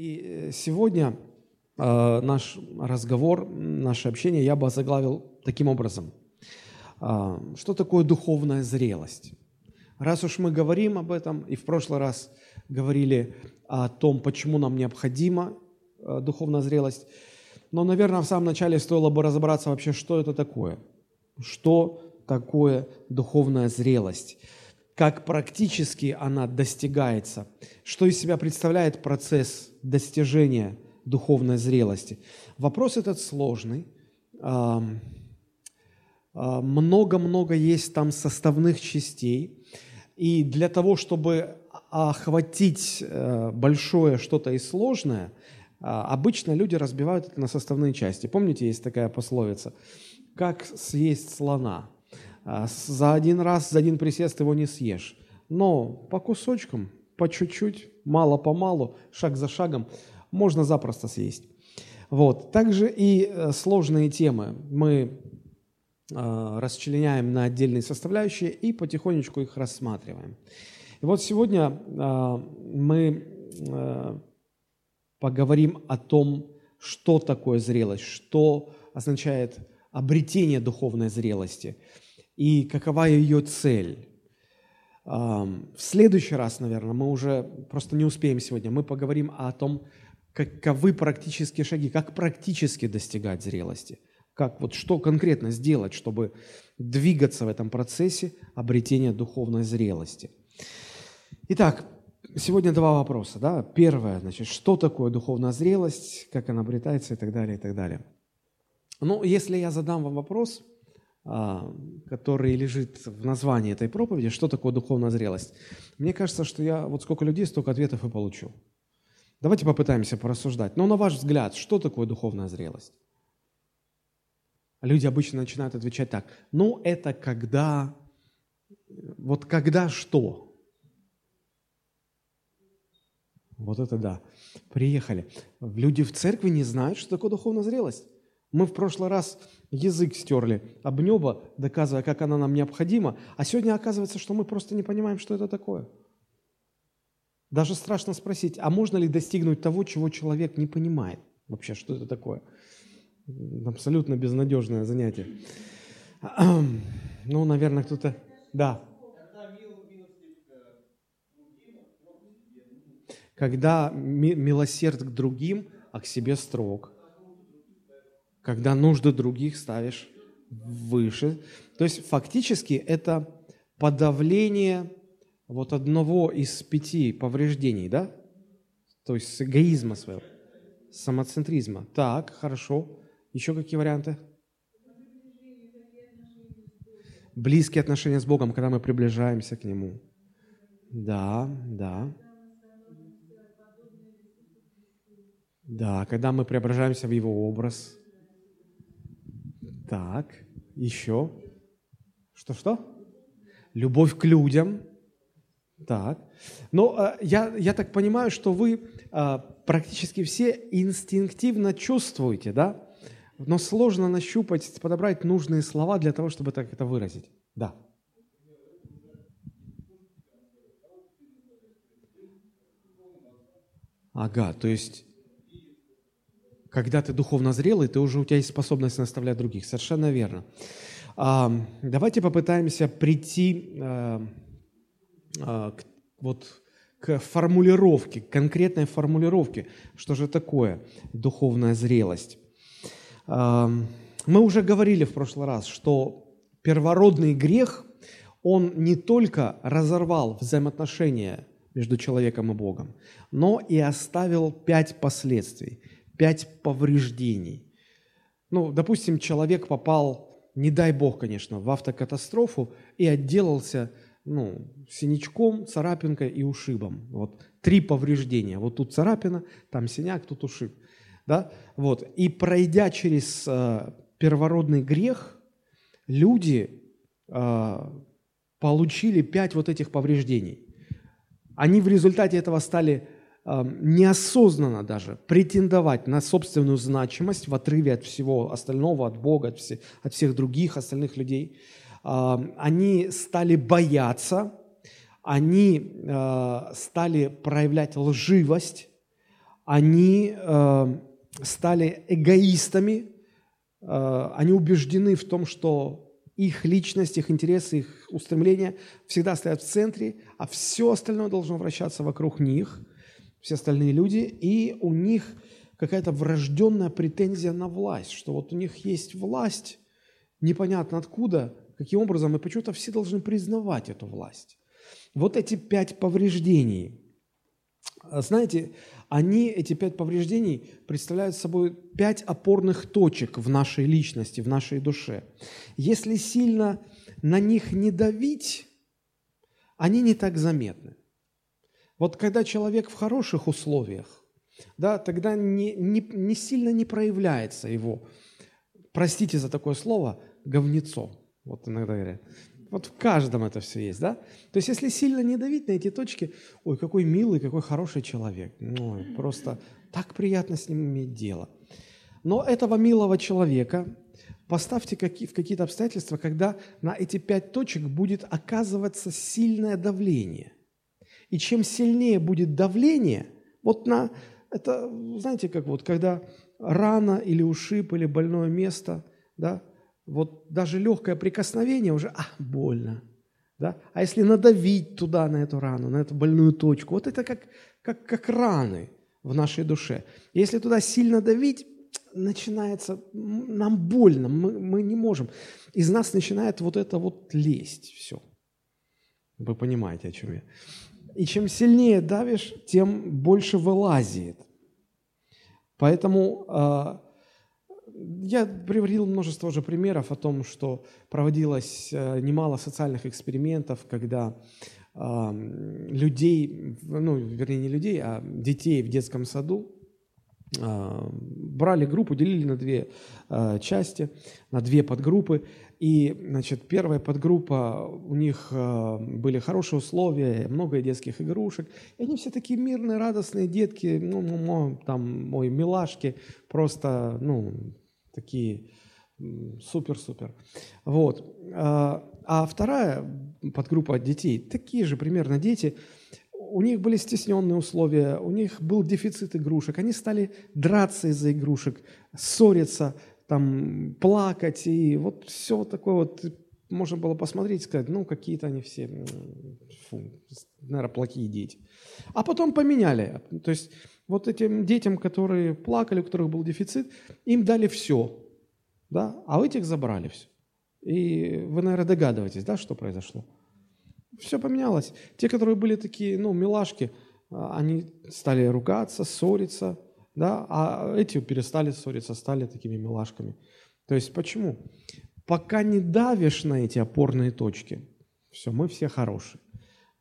И э, сегодня э, наш разговор, наше общение я бы заглавил таким образом. Э, что такое духовная зрелость? Раз уж мы говорим об этом, и в прошлый раз говорили о том, почему нам необходима э, духовная зрелость, но, наверное, в самом начале стоило бы разобраться вообще, что это такое. Что такое духовная зрелость? Как практически она достигается, что из себя представляет процесс достижения духовной зрелости. Вопрос этот сложный. Много-много есть там составных частей. И для того, чтобы охватить э, большое что-то и сложное, а, обычно люди разбивают это на составные части. Помните, есть такая пословица? Как съесть слона? А, за один раз, за один присест его не съешь. Но по кусочкам, по чуть-чуть, мало-помалу, шаг за шагом можно запросто съесть. Вот. Также и э, сложные темы мы э, расчленяем на отдельные составляющие и потихонечку их рассматриваем. И вот сегодня э, мы поговорим о том, что такое зрелость, что означает обретение духовной зрелости – и какова ее цель. В следующий раз, наверное, мы уже просто не успеем сегодня, мы поговорим о том, каковы практические шаги, как практически достигать зрелости, как вот что конкретно сделать, чтобы двигаться в этом процессе обретения духовной зрелости. Итак, сегодня два вопроса. Да? Первое, значит, что такое духовная зрелость, как она обретается и так далее, и так далее. Ну, если я задам вам вопрос, который лежит в названии этой проповеди, что такое духовная зрелость. Мне кажется, что я вот сколько людей, столько ответов и получу. Давайте попытаемся порассуждать. Но на ваш взгляд, что такое духовная зрелость? Люди обычно начинают отвечать так. Ну, это когда... Вот когда что? Вот это да. Приехали. Люди в церкви не знают, что такое духовная зрелость. Мы в прошлый раз язык стерли об небо, доказывая, как она нам необходима, а сегодня оказывается, что мы просто не понимаем, что это такое. Даже страшно спросить, а можно ли достигнуть того, чего человек не понимает вообще, что это такое? Абсолютно безнадежное занятие. Ну, наверное, кто-то... Да. Когда милосерд к другим, а к себе строг – когда нужды других ставишь выше. То есть фактически это подавление вот одного из пяти повреждений, да? То есть эгоизма своего, самоцентризма. Так, хорошо. Еще какие варианты? Близкие отношения с Богом, когда мы приближаемся к Нему. Да, да. Да, когда мы преображаемся в Его образ – так, еще. Что-что? Любовь к людям. Так. Но э, я, я так понимаю, что вы э, практически все инстинктивно чувствуете, да? Но сложно нащупать, подобрать нужные слова для того, чтобы так это выразить. Да. Ага, то есть когда ты духовно зрелый, ты уже у тебя есть способность наставлять других. Совершенно верно. А, давайте попытаемся прийти а, а, к, вот, к формулировке, к конкретной формулировке, что же такое духовная зрелость. Мы уже говорили в прошлый раз, что первородный грех, он не только разорвал взаимоотношения между человеком и Богом, но и оставил пять последствий – пять повреждений. Ну, допустим, человек попал, не дай бог, конечно, в автокатастрофу и отделался ну, синячком, царапинкой и ушибом. Вот три повреждения. Вот тут царапина, там синяк, тут ушиб. Да? Вот. И пройдя через э, первородный грех, люди э, получили пять вот этих повреждений. Они в результате этого стали неосознанно даже претендовать на собственную значимость в отрыве от всего остального, от Бога, от, всех, от всех других остальных людей. Они стали бояться, они а, стали проявлять лживость, они э, стали эгоистами, э, они убеждены в том, что их личность, их интересы, их устремления всегда стоят в центре, а все остальное должно вращаться вокруг них, все остальные люди, и у них какая-то врожденная претензия на власть, что вот у них есть власть, непонятно откуда, каким образом, и почему-то все должны признавать эту власть. Вот эти пять повреждений. Знаете, они, эти пять повреждений, представляют собой пять опорных точек в нашей личности, в нашей душе. Если сильно на них не давить, они не так заметны. Вот когда человек в хороших условиях, да, тогда не, не, не сильно не проявляется его, простите за такое слово, говнецо. Вот иногда говорят. Вот в каждом это все есть, да? То есть если сильно не давить на эти точки, ой, какой милый, какой хороший человек. Ой, просто так приятно с ним иметь дело. Но этого милого человека поставьте в какие-то обстоятельства, когда на эти пять точек будет оказываться сильное давление. И чем сильнее будет давление, вот на это, знаете, как вот, когда рана или ушиб или больное место, да, вот даже легкое прикосновение уже, а, больно. Да? А если надавить туда, на эту рану, на эту больную точку, вот это как, как, как раны в нашей душе. Если туда сильно давить, начинается, нам больно, мы, мы не можем. Из нас начинает вот это вот лезть все. Вы понимаете, о чем я. И чем сильнее давишь, тем больше вылазит. Поэтому а, я приводил множество уже примеров о том, что проводилось э, немало социальных экспериментов, когда людей, ну, вернее, не людей, а детей в детском саду а, брали группу, делили на две а, части, на две подгруппы. И, значит, первая подгруппа, у них а, были хорошие условия, много детских игрушек. И они все такие мирные, радостные детки, ну, там, ой, милашки, просто, ну, такие супер-супер. Вот. А, а вторая подгруппа детей, такие же примерно дети, у них были стесненные условия, у них был дефицит игрушек, они стали драться из-за игрушек, ссориться, там, плакать, и вот все вот такое вот, можно было посмотреть и сказать, ну, какие-то они все, фу, наверное, плохие дети. А потом поменяли, то есть вот этим детям, которые плакали, у которых был дефицит, им дали все, да, а у этих забрали все. И вы, наверное, догадываетесь, да, что произошло. Все поменялось. Те, которые были такие, ну, милашки, а, они стали ругаться, ссориться, да, а эти перестали ссориться, стали такими милашками. То есть почему? Пока не давишь на эти опорные точки, все, мы все хорошие.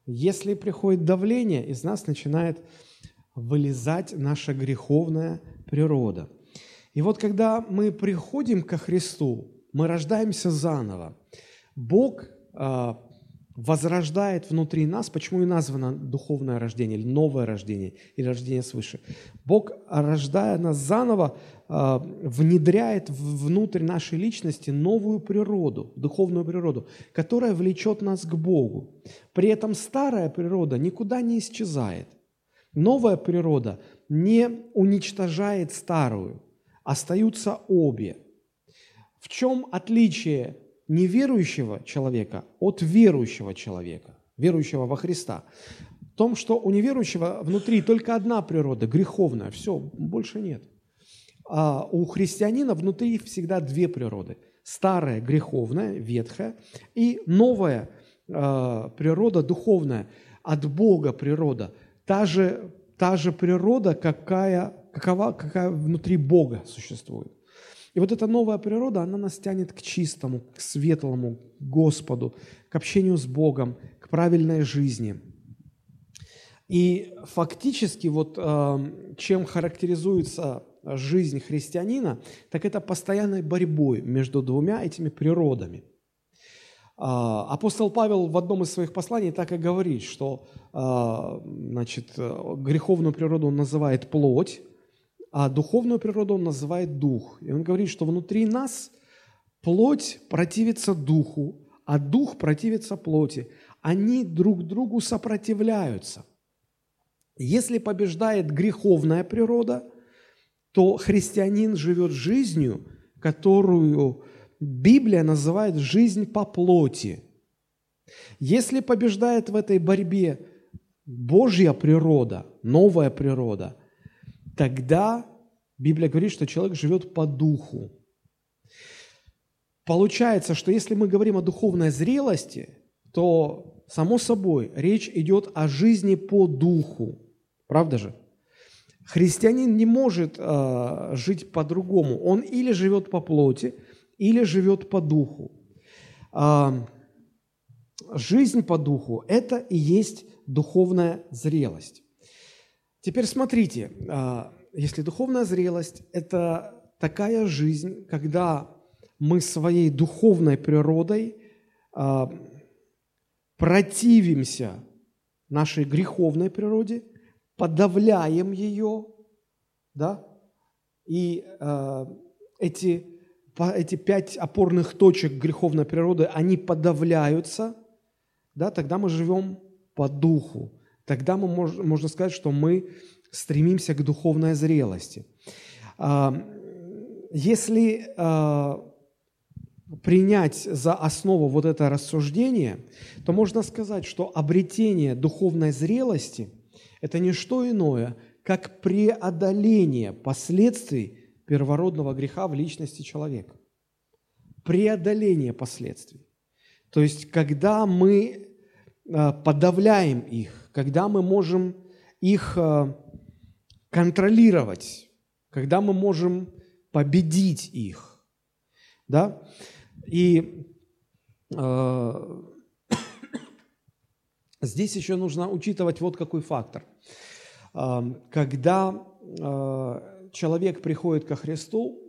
Если приходит давление, из нас начинает вылезать наша греховная природа. И вот когда мы приходим ко Христу, мы рождаемся заново. Бог э, возрождает внутри нас, почему и названо духовное рождение, или новое рождение, или рождение свыше. Бог, рождая нас заново, э, внедряет внутрь нашей личности новую природу, духовную природу, которая влечет нас к Богу. При этом старая природа никуда не исчезает. Новая природа не уничтожает старую, остаются обе. В чем отличие неверующего человека от верующего человека, верующего во Христа? В том, что у неверующего внутри только одна природа, греховная, все, больше нет. А у христианина внутри всегда две природы. Старая, греховная, ветхая, и новая э, природа, духовная, от Бога природа – та же, та же природа, какая, какова, какая внутри Бога существует. И вот эта новая природа, она нас тянет к чистому, к светлому, к Господу, к общению с Богом, к правильной жизни. И фактически вот э, чем характеризуется жизнь христианина, так это постоянной борьбой между двумя этими природами – а, апостол Павел в одном из своих посланий так и говорит, что а, значит, греховную природу он называет плоть, а духовную природу он называет дух. И он говорит, что внутри нас плоть противится духу, а дух противится плоти. Они друг другу сопротивляются. Если побеждает греховная природа, то христианин живет жизнью, которую Библия называет жизнь по плоти. Если побеждает в этой борьбе Божья природа, новая природа, тогда Библия говорит, что человек живет по духу. Получается, что если мы говорим о духовной зрелости, то, само собой, речь идет о жизни по духу. Правда же? Христианин не может э, жить по-другому. Он или живет по плоти, или живет по духу. Э, жизнь по духу – это и есть духовная зрелость. Теперь смотрите, э, если духовная зрелость – это такая жизнь, когда мы своей духовной природой э, противимся нашей греховной природе – подавляем ее, да, и э, эти, эти пять опорных точек греховной природы, они подавляются, да, тогда мы живем по духу. Тогда мы мож, можно сказать, что мы стремимся к духовной зрелости. Э, если э, принять за основу вот это рассуждение, то можно сказать, что обретение духовной зрелости – это не что иное, как преодоление последствий первородного греха в личности человека. Преодоление последствий. То есть, когда мы э, подавляем их, когда мы можем их э, контролировать, когда мы можем победить их. Да? И э, Здесь еще нужно учитывать вот какой фактор. Когда а, человек приходит ко Христу,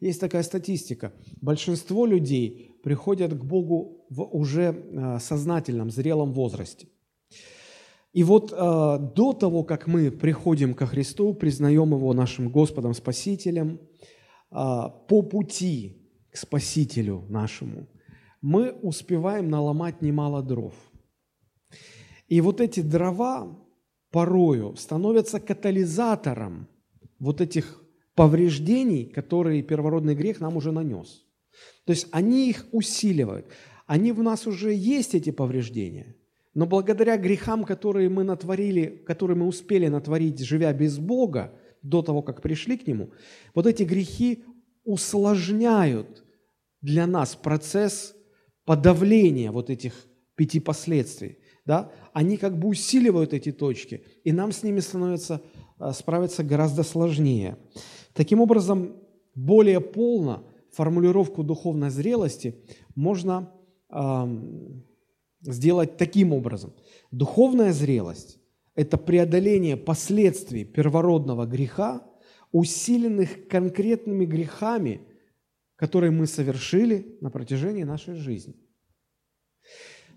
есть такая статистика. Большинство людей приходят к Богу в уже а, сознательном, зрелом возрасте. И вот э, до того, как мы приходим ко Христу, признаем Его нашим Господом, Спасителем, э, по пути к Спасителю нашему, мы успеваем наломать немало дров – и вот эти дрова порою становятся катализатором вот этих повреждений, которые первородный грех нам уже нанес. То есть они их усиливают. Они в нас уже есть, эти повреждения, но благодаря грехам, которые мы натворили, которые мы успели натворить, живя без Бога, до того, как пришли к Нему, вот эти грехи усложняют для нас процесс подавления вот этих пяти последствий да, они как бы усиливают эти точки, и нам с ними становится а, справиться гораздо сложнее. Таким образом, более полно формулировку духовной зрелости можно э, сделать таким образом. Духовная зрелость – это преодоление последствий первородного греха, усиленных конкретными грехами, которые мы совершили на протяжении нашей жизни –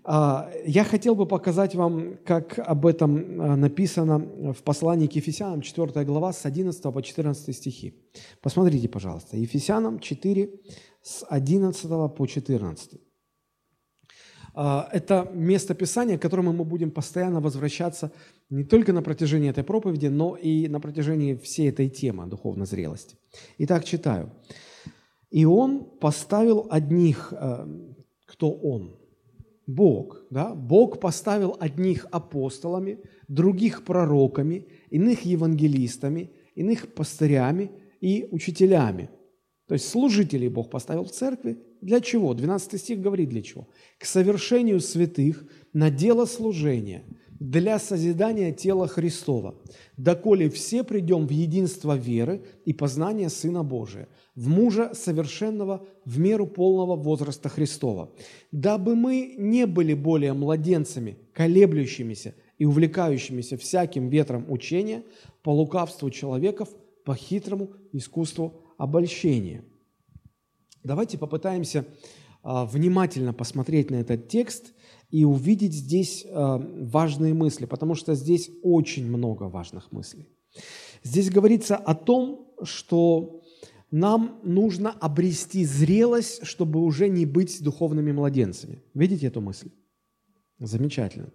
а, я хотел бы показать вам, как об этом а, написано в послании к Ефесянам, 4 глава, с 11 по 14 стихи. Посмотрите, пожалуйста. Ефесянам 4, с 11 по 14. А, это место Писания, к которому мы будем постоянно возвращаться не только на протяжении этой проповеди, но и на протяжении всей этой темы духовной зрелости. Итак, читаю. «И Он поставил одних...» Кто Он? Бог, да, Бог поставил одних апостолами, других пророками, иных евангелистами, иных пастырями и учителями. То есть служителей Бог поставил в церкви. Для чего? 12 стих говорит для чего. К совершению святых на дело служения, для созидания тела Христова, доколе все придем в единство веры и познания Сына Божия – в мужа совершенного в меру полного возраста Христова, дабы мы не были более младенцами, колеблющимися и увлекающимися всяким ветром учения по лукавству человеков, по хитрому искусству обольщения. Давайте попытаемся а, внимательно посмотреть на этот текст и увидеть здесь а, важные мысли, потому что здесь очень много важных мыслей. Здесь говорится о том, что нам нужно обрести зрелость, чтобы уже не быть духовными младенцами. Видите эту мысль? Замечательно.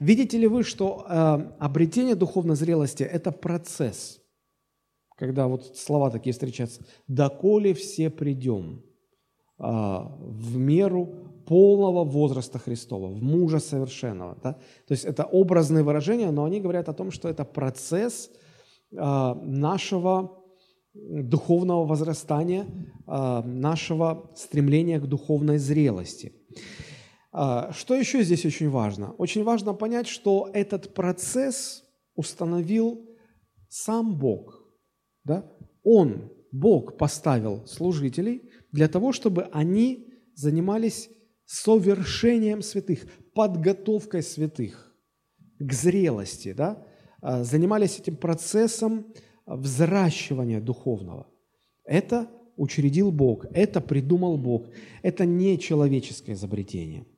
Видите ли вы, что э, обретение духовной зрелости – это процесс, когда вот слова такие встречаются, «доколе все придем э, в меру полного возраста Христова, в мужа совершенного». Да? То есть это образные выражения, но они говорят о том, что это процесс э, нашего духовного возрастания, э, нашего стремления к духовной зрелости – а, что еще здесь очень важно? Очень важно понять, что этот процесс установил сам Бог. Да? Он, Бог, поставил служителей для того, чтобы они занимались совершением святых, подготовкой святых к зрелости, да? А, занимались этим процессом взращивания духовного. Это учредил Бог, это придумал Бог, это не человеческое изобретение –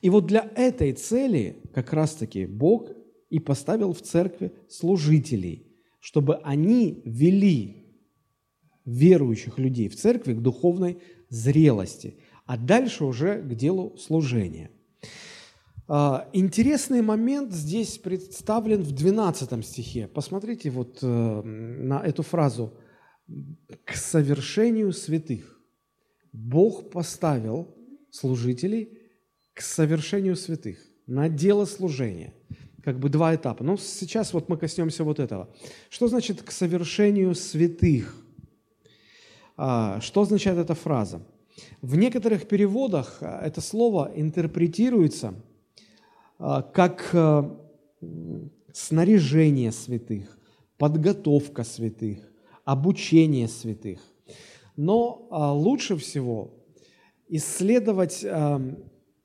и вот для этой цели как раз-таки Бог и поставил в церкви служителей, чтобы они вели верующих людей в церкви к духовной зрелости, а дальше уже к делу служения. А, интересный момент здесь представлен в 12 стихе. Посмотрите вот э, на эту фразу «к совершению святых». Бог поставил служителей к совершению святых, на дело служения. Как бы два этапа. Но сейчас вот мы коснемся вот этого. Что значит к совершению святых? А, что означает эта фраза? В некоторых переводах а, это слово интерпретируется а, как снаряжение святых, подготовка святых, обучение святых. Но лучше всего исследовать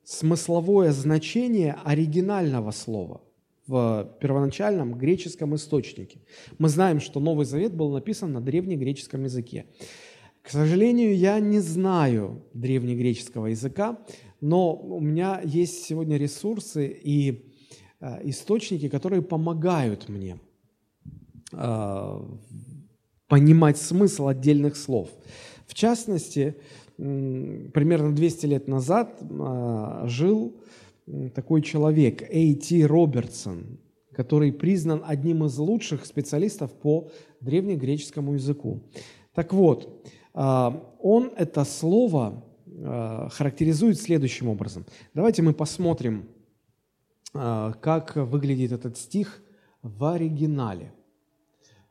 смысловое значение оригинального слова в первоначальном греческом источнике. Мы знаем, что Новый Завет был написан на древнегреческом языке. К сожалению, я не знаю древнегреческого языка, но у меня есть сегодня ресурсы и э, источники, которые помогают мне э, понимать смысл отдельных слов. В частности, примерно 200 лет назад а, жил такой человек, Эй Робертсон, который признан одним из лучших специалистов по древнегреческому языку. Так вот, а, он это слово а, характеризует следующим образом. Давайте мы посмотрим, как выглядит этот стих в оригинале.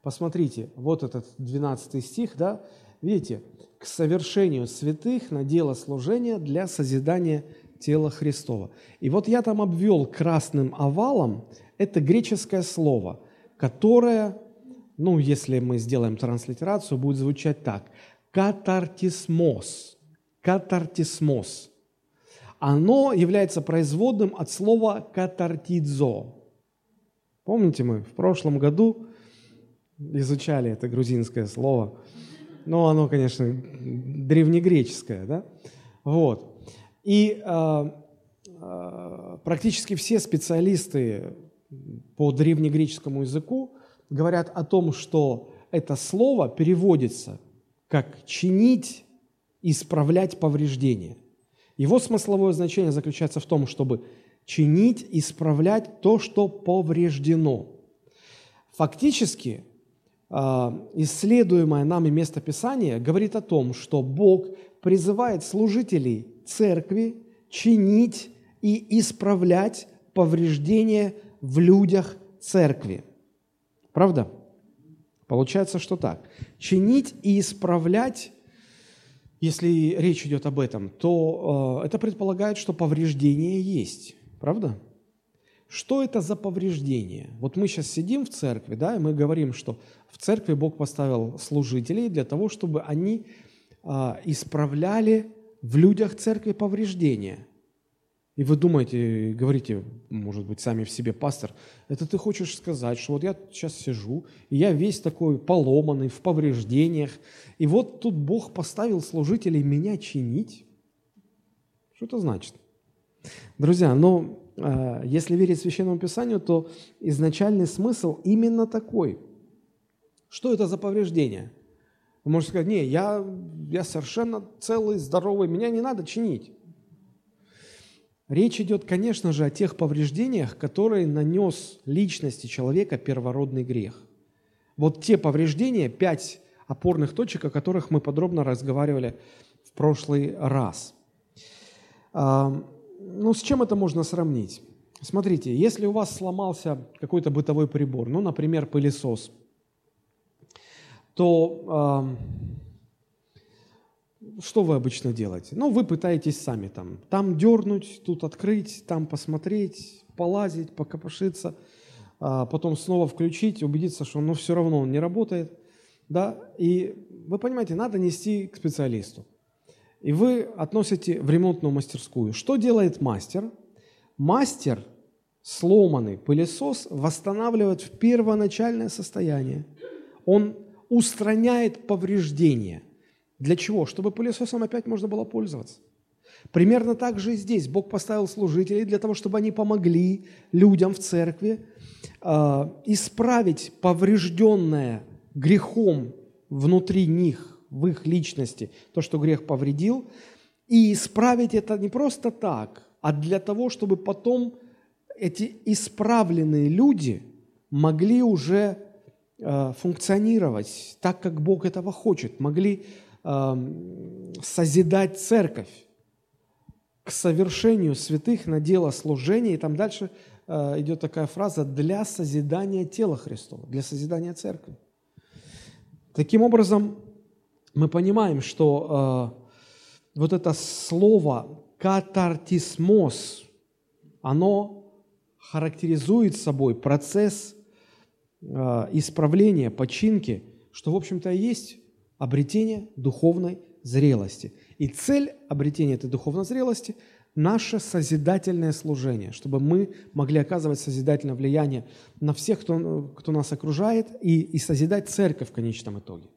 Посмотрите, вот этот 12 стих, да, видите, к совершению святых на дело служения для созидания тела Христова. И вот я там обвел красным овалом это греческое слово, которое, ну, если мы сделаем транслитерацию, будет звучать так. Катартисмос. Катартисмос. Оно является производным от слова катартидзо. Помните, мы в прошлом году изучали это грузинское слово – но оно, конечно, древнегреческое, да? Вот. И э, э, практически все специалисты по древнегреческому языку говорят о том, что это слово переводится как «чинить», «исправлять повреждения». Его смысловое значение заключается в том, чтобы чинить, исправлять то, что повреждено. Фактически а, исследуемое нами местописание говорит о том, что Бог призывает служителей церкви чинить и исправлять повреждения в людях церкви. Правда? Получается, что так. Чинить и исправлять, если речь идет об этом, то э, это предполагает, что повреждение есть. Правда? Что это за повреждение? Вот мы сейчас сидим в церкви, да, и мы говорим, что в церкви Бог поставил служителей для того, чтобы они а, исправляли в людях церкви повреждения. И вы думаете, говорите, может быть, сами в себе, пастор, это ты хочешь сказать, что вот я сейчас сижу, и я весь такой поломанный, в повреждениях, и вот тут Бог поставил служителей меня чинить? Что это значит? Друзья, ну, а, если верить Священному Писанию, то изначальный смысл именно такой. Что это за повреждение? Вы можете сказать, не, я, я совершенно целый, здоровый, меня не надо чинить. Речь идет, конечно же, о тех повреждениях, которые нанес личности человека первородный грех. Вот те повреждения, пять опорных точек, о которых мы подробно разговаривали в прошлый раз. А, ну, с чем это можно сравнить? Смотрите, если у вас сломался какой-то бытовой прибор, ну, например, пылесос, то что вы обычно делаете? Ну, вы пытаетесь сами там, там дернуть, тут открыть, там посмотреть, полазить, покопошиться, а потом снова включить, убедиться, что ну, все равно он не работает. Да? И вы понимаете, надо нести к специалисту. И вы относите в ремонтную мастерскую. Что делает мастер? Мастер сломанный пылесос восстанавливает в первоначальное состояние. Он устраняет повреждения – для чего? Чтобы пылесосом опять можно было пользоваться. Примерно так же и здесь. Бог поставил служителей для того, чтобы они помогли людям в церкви э, исправить поврежденное грехом внутри них, в их личности, то, что грех повредил, и исправить это не просто так, а для того, чтобы потом эти исправленные люди могли уже функционировать так, как Бог этого хочет, могли созидать церковь к совершению святых на дело служения. И там дальше э, идет такая фраза «для созидания тела Христова», для созидания церкви. Таким образом, мы понимаем, что э, вот это слово «катартисмос», оно характеризует собой процесс э, исправления, починки, что, в общем-то, и есть обретение духовной зрелости. И цель обретения этой духовной зрелости – наше созидательное служение, чтобы мы могли оказывать созидательное влияние на всех, кто, кто нас окружает, и, и созидать церковь в конечном итоге.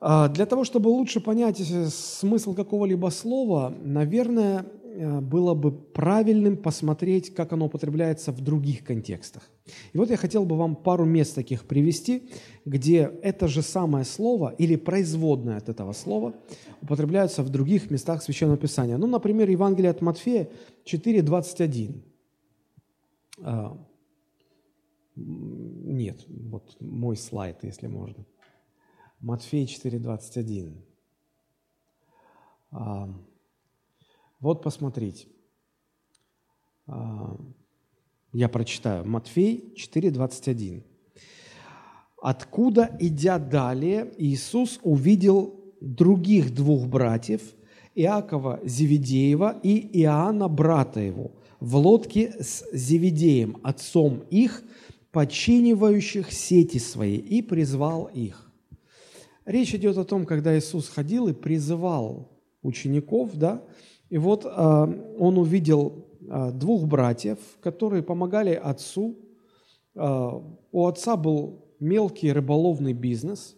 А, для того, чтобы лучше понять смысл какого-либо слова, наверное, Э, было бы правильным посмотреть, как оно употребляется в других контекстах. И вот я хотел бы вам пару мест таких привести, где это же самое слово или производное от этого слова употребляются в других местах Священного Писания. Ну, например, Евангелие от Матфея 4.21. А, нет, вот мой слайд, если можно. Матфея 4.21. Вот посмотрите. А, я прочитаю. Матфей 4:21. Откуда, идя далее, Иисус увидел других двух братьев, Иакова Зеведеева и Иоанна, брата его, в лодке с Зеведеем, отцом их, починивающих сети свои, и призвал их. Речь идет о том, когда Иисус ходил и призывал учеников, да, и вот а, он увидел а, двух братьев, которые помогали отцу. А, у отца был мелкий рыболовный бизнес.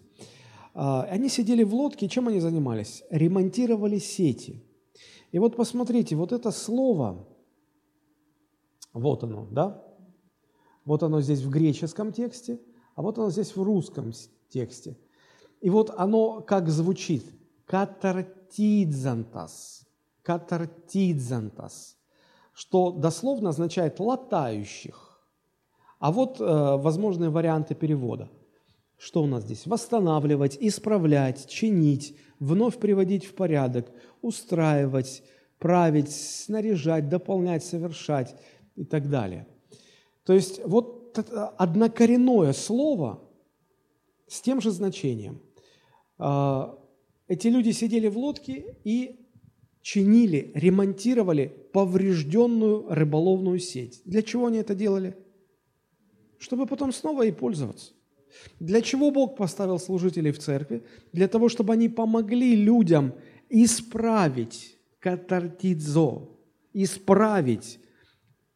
Они сидели в лодке, чем они занимались? Ремонтировали сети. И вот посмотрите, вот это слово, вот оно, да? Вот оно здесь в греческом тексте, а вот оно здесь в русском тексте. И вот оно как звучит? Катартидзантас катартидзантас, что дословно означает «латающих». А вот э, возможные варианты перевода. Что у нас здесь? Восстанавливать, исправлять, чинить, вновь приводить в порядок, устраивать, править, снаряжать, дополнять, совершать и так далее. То есть вот однокоренное слово с тем же значением. А, эти люди сидели в лодке и чинили, ремонтировали поврежденную рыболовную сеть. Для чего они это делали? Чтобы потом снова ей пользоваться. Для чего Бог поставил служителей в церкви? Для того, чтобы они помогли людям исправить катартидзо, исправить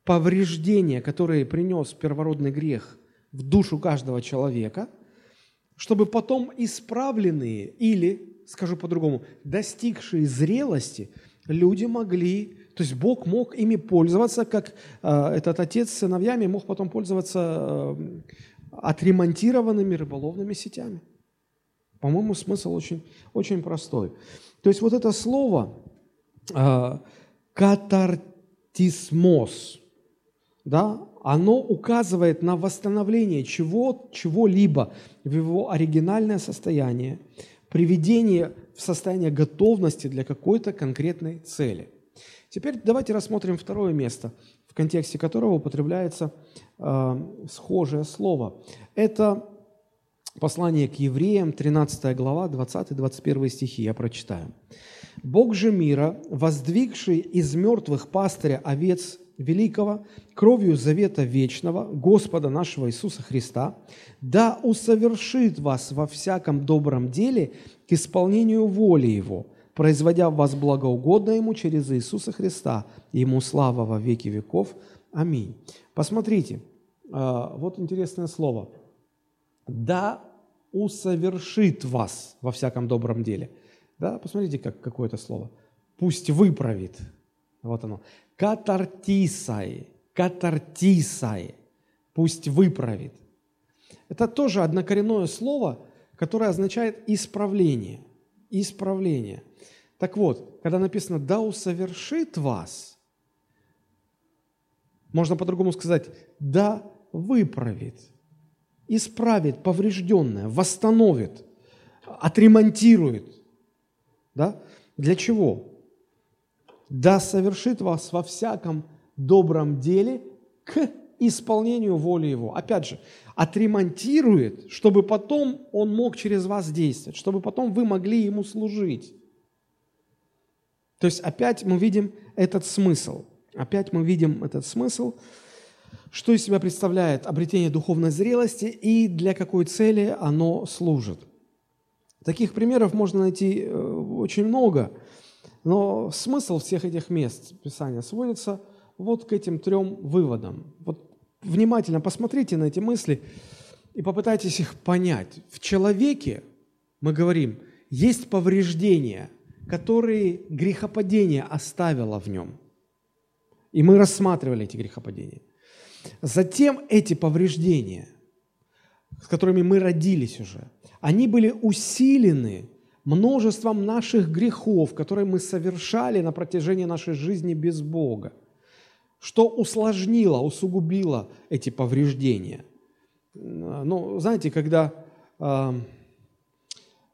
повреждения, которые принес первородный грех в душу каждого человека, чтобы потом исправленные или скажу по-другому, достигшие зрелости, люди могли, то есть Бог мог ими пользоваться, как э, этот отец с сыновьями мог потом пользоваться э, отремонтированными рыболовными сетями. По-моему, смысл очень, очень простой. То есть вот это слово э, катар, катартисмос, да, оно указывает на восстановление чего, чего-либо в его оригинальное состояние, приведение в состояние готовности для какой-то конкретной цели. Теперь давайте рассмотрим второе место, в контексте которого употребляется э, схожее слово. Это послание к евреям, 13 глава, 20-21 стихи, я прочитаю. «Бог же мира, воздвигший из мертвых пастыря овец великого, кровью завета вечного, Господа нашего Иисуса Христа, да усовершит вас во всяком добром деле к исполнению воли Его, производя в вас благоугодно Ему через Иисуса Христа, Ему слава во веки веков. Аминь. Посмотрите, а, вот интересное слово. Да усовершит вас во всяком добром деле. Да, посмотрите, как какое-то слово. Пусть выправит. Вот оно. Катартисай, катартисай, пусть выправит. Это тоже однокоренное слово, которое означает исправление. Исправление. Так вот, когда написано «да усовершит вас», можно по-другому сказать «да выправит», исправит поврежденное, восстановит, отремонтирует. Да? Для чего? Да совершит вас во всяком добром деле к исполнению воли Его. Опять же, отремонтирует, чтобы потом Он мог через вас действовать, чтобы потом вы могли Ему служить. То есть опять мы видим этот смысл. Опять мы видим этот смысл, что из себя представляет обретение духовной зрелости и для какой цели оно служит. Таких примеров можно найти э, очень много – но смысл всех этих мест Писания сводится вот к этим трем выводам. Вот внимательно посмотрите на эти мысли и попытайтесь их понять. В человеке, мы говорим, есть повреждения, которые грехопадение оставило в нем. И мы рассматривали эти грехопадения. Затем эти повреждения, с которыми мы родились уже, они были усилены множеством наших грехов, которые мы совершали на протяжении нашей жизни без Бога, что усложнило, усугубило эти повреждения. Ну, знаете, когда, э,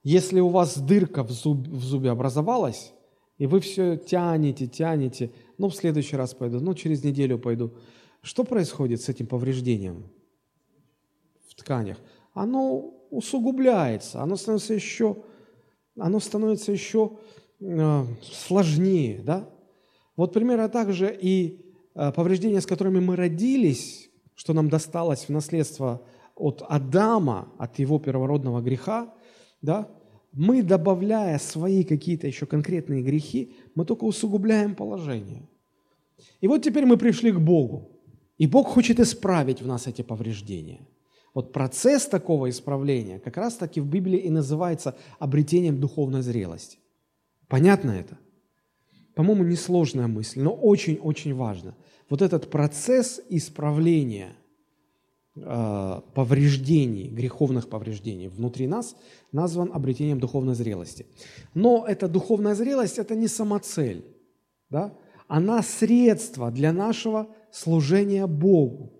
если у вас дырка в, зуб, в зубе образовалась, и вы все тянете, тянете, ну, в следующий раз пойду, ну, через неделю пойду, что происходит с этим повреждением в тканях? Оно усугубляется, оно становится еще оно становится еще э, сложнее, да? Вот примерно так же и э, повреждения, с которыми мы родились, что нам досталось в наследство от Адама, от его первородного греха, да, мы, добавляя свои какие-то еще конкретные грехи, мы только усугубляем положение. И вот теперь мы пришли к Богу, и Бог хочет исправить в нас эти повреждения – вот процесс такого исправления как раз-таки в Библии и называется обретением духовной зрелости. Понятно это? По-моему, несложная мысль, но очень-очень важно. Вот этот процесс исправления э, повреждений, греховных повреждений внутри нас назван обретением духовной зрелости. Но эта духовная зрелость – это не самоцель. Да? Она средство для нашего служения Богу.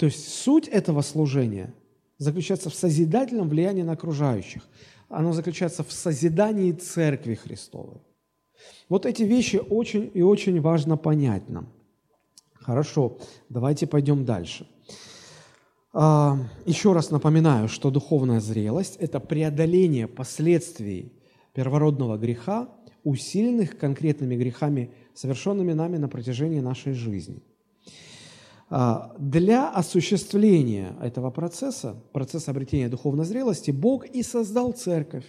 То есть суть этого служения заключается в созидательном влиянии на окружающих. Оно заключается в созидании Церкви Христовой. Вот эти вещи очень и очень важно понять нам. Хорошо, давайте пойдем дальше. А, еще раз напоминаю, что духовная зрелость – это преодоление последствий первородного греха, усиленных конкретными грехами, совершенными нами на протяжении нашей жизни – для осуществления этого процесса, процесса обретения духовной зрелости, Бог и создал церковь,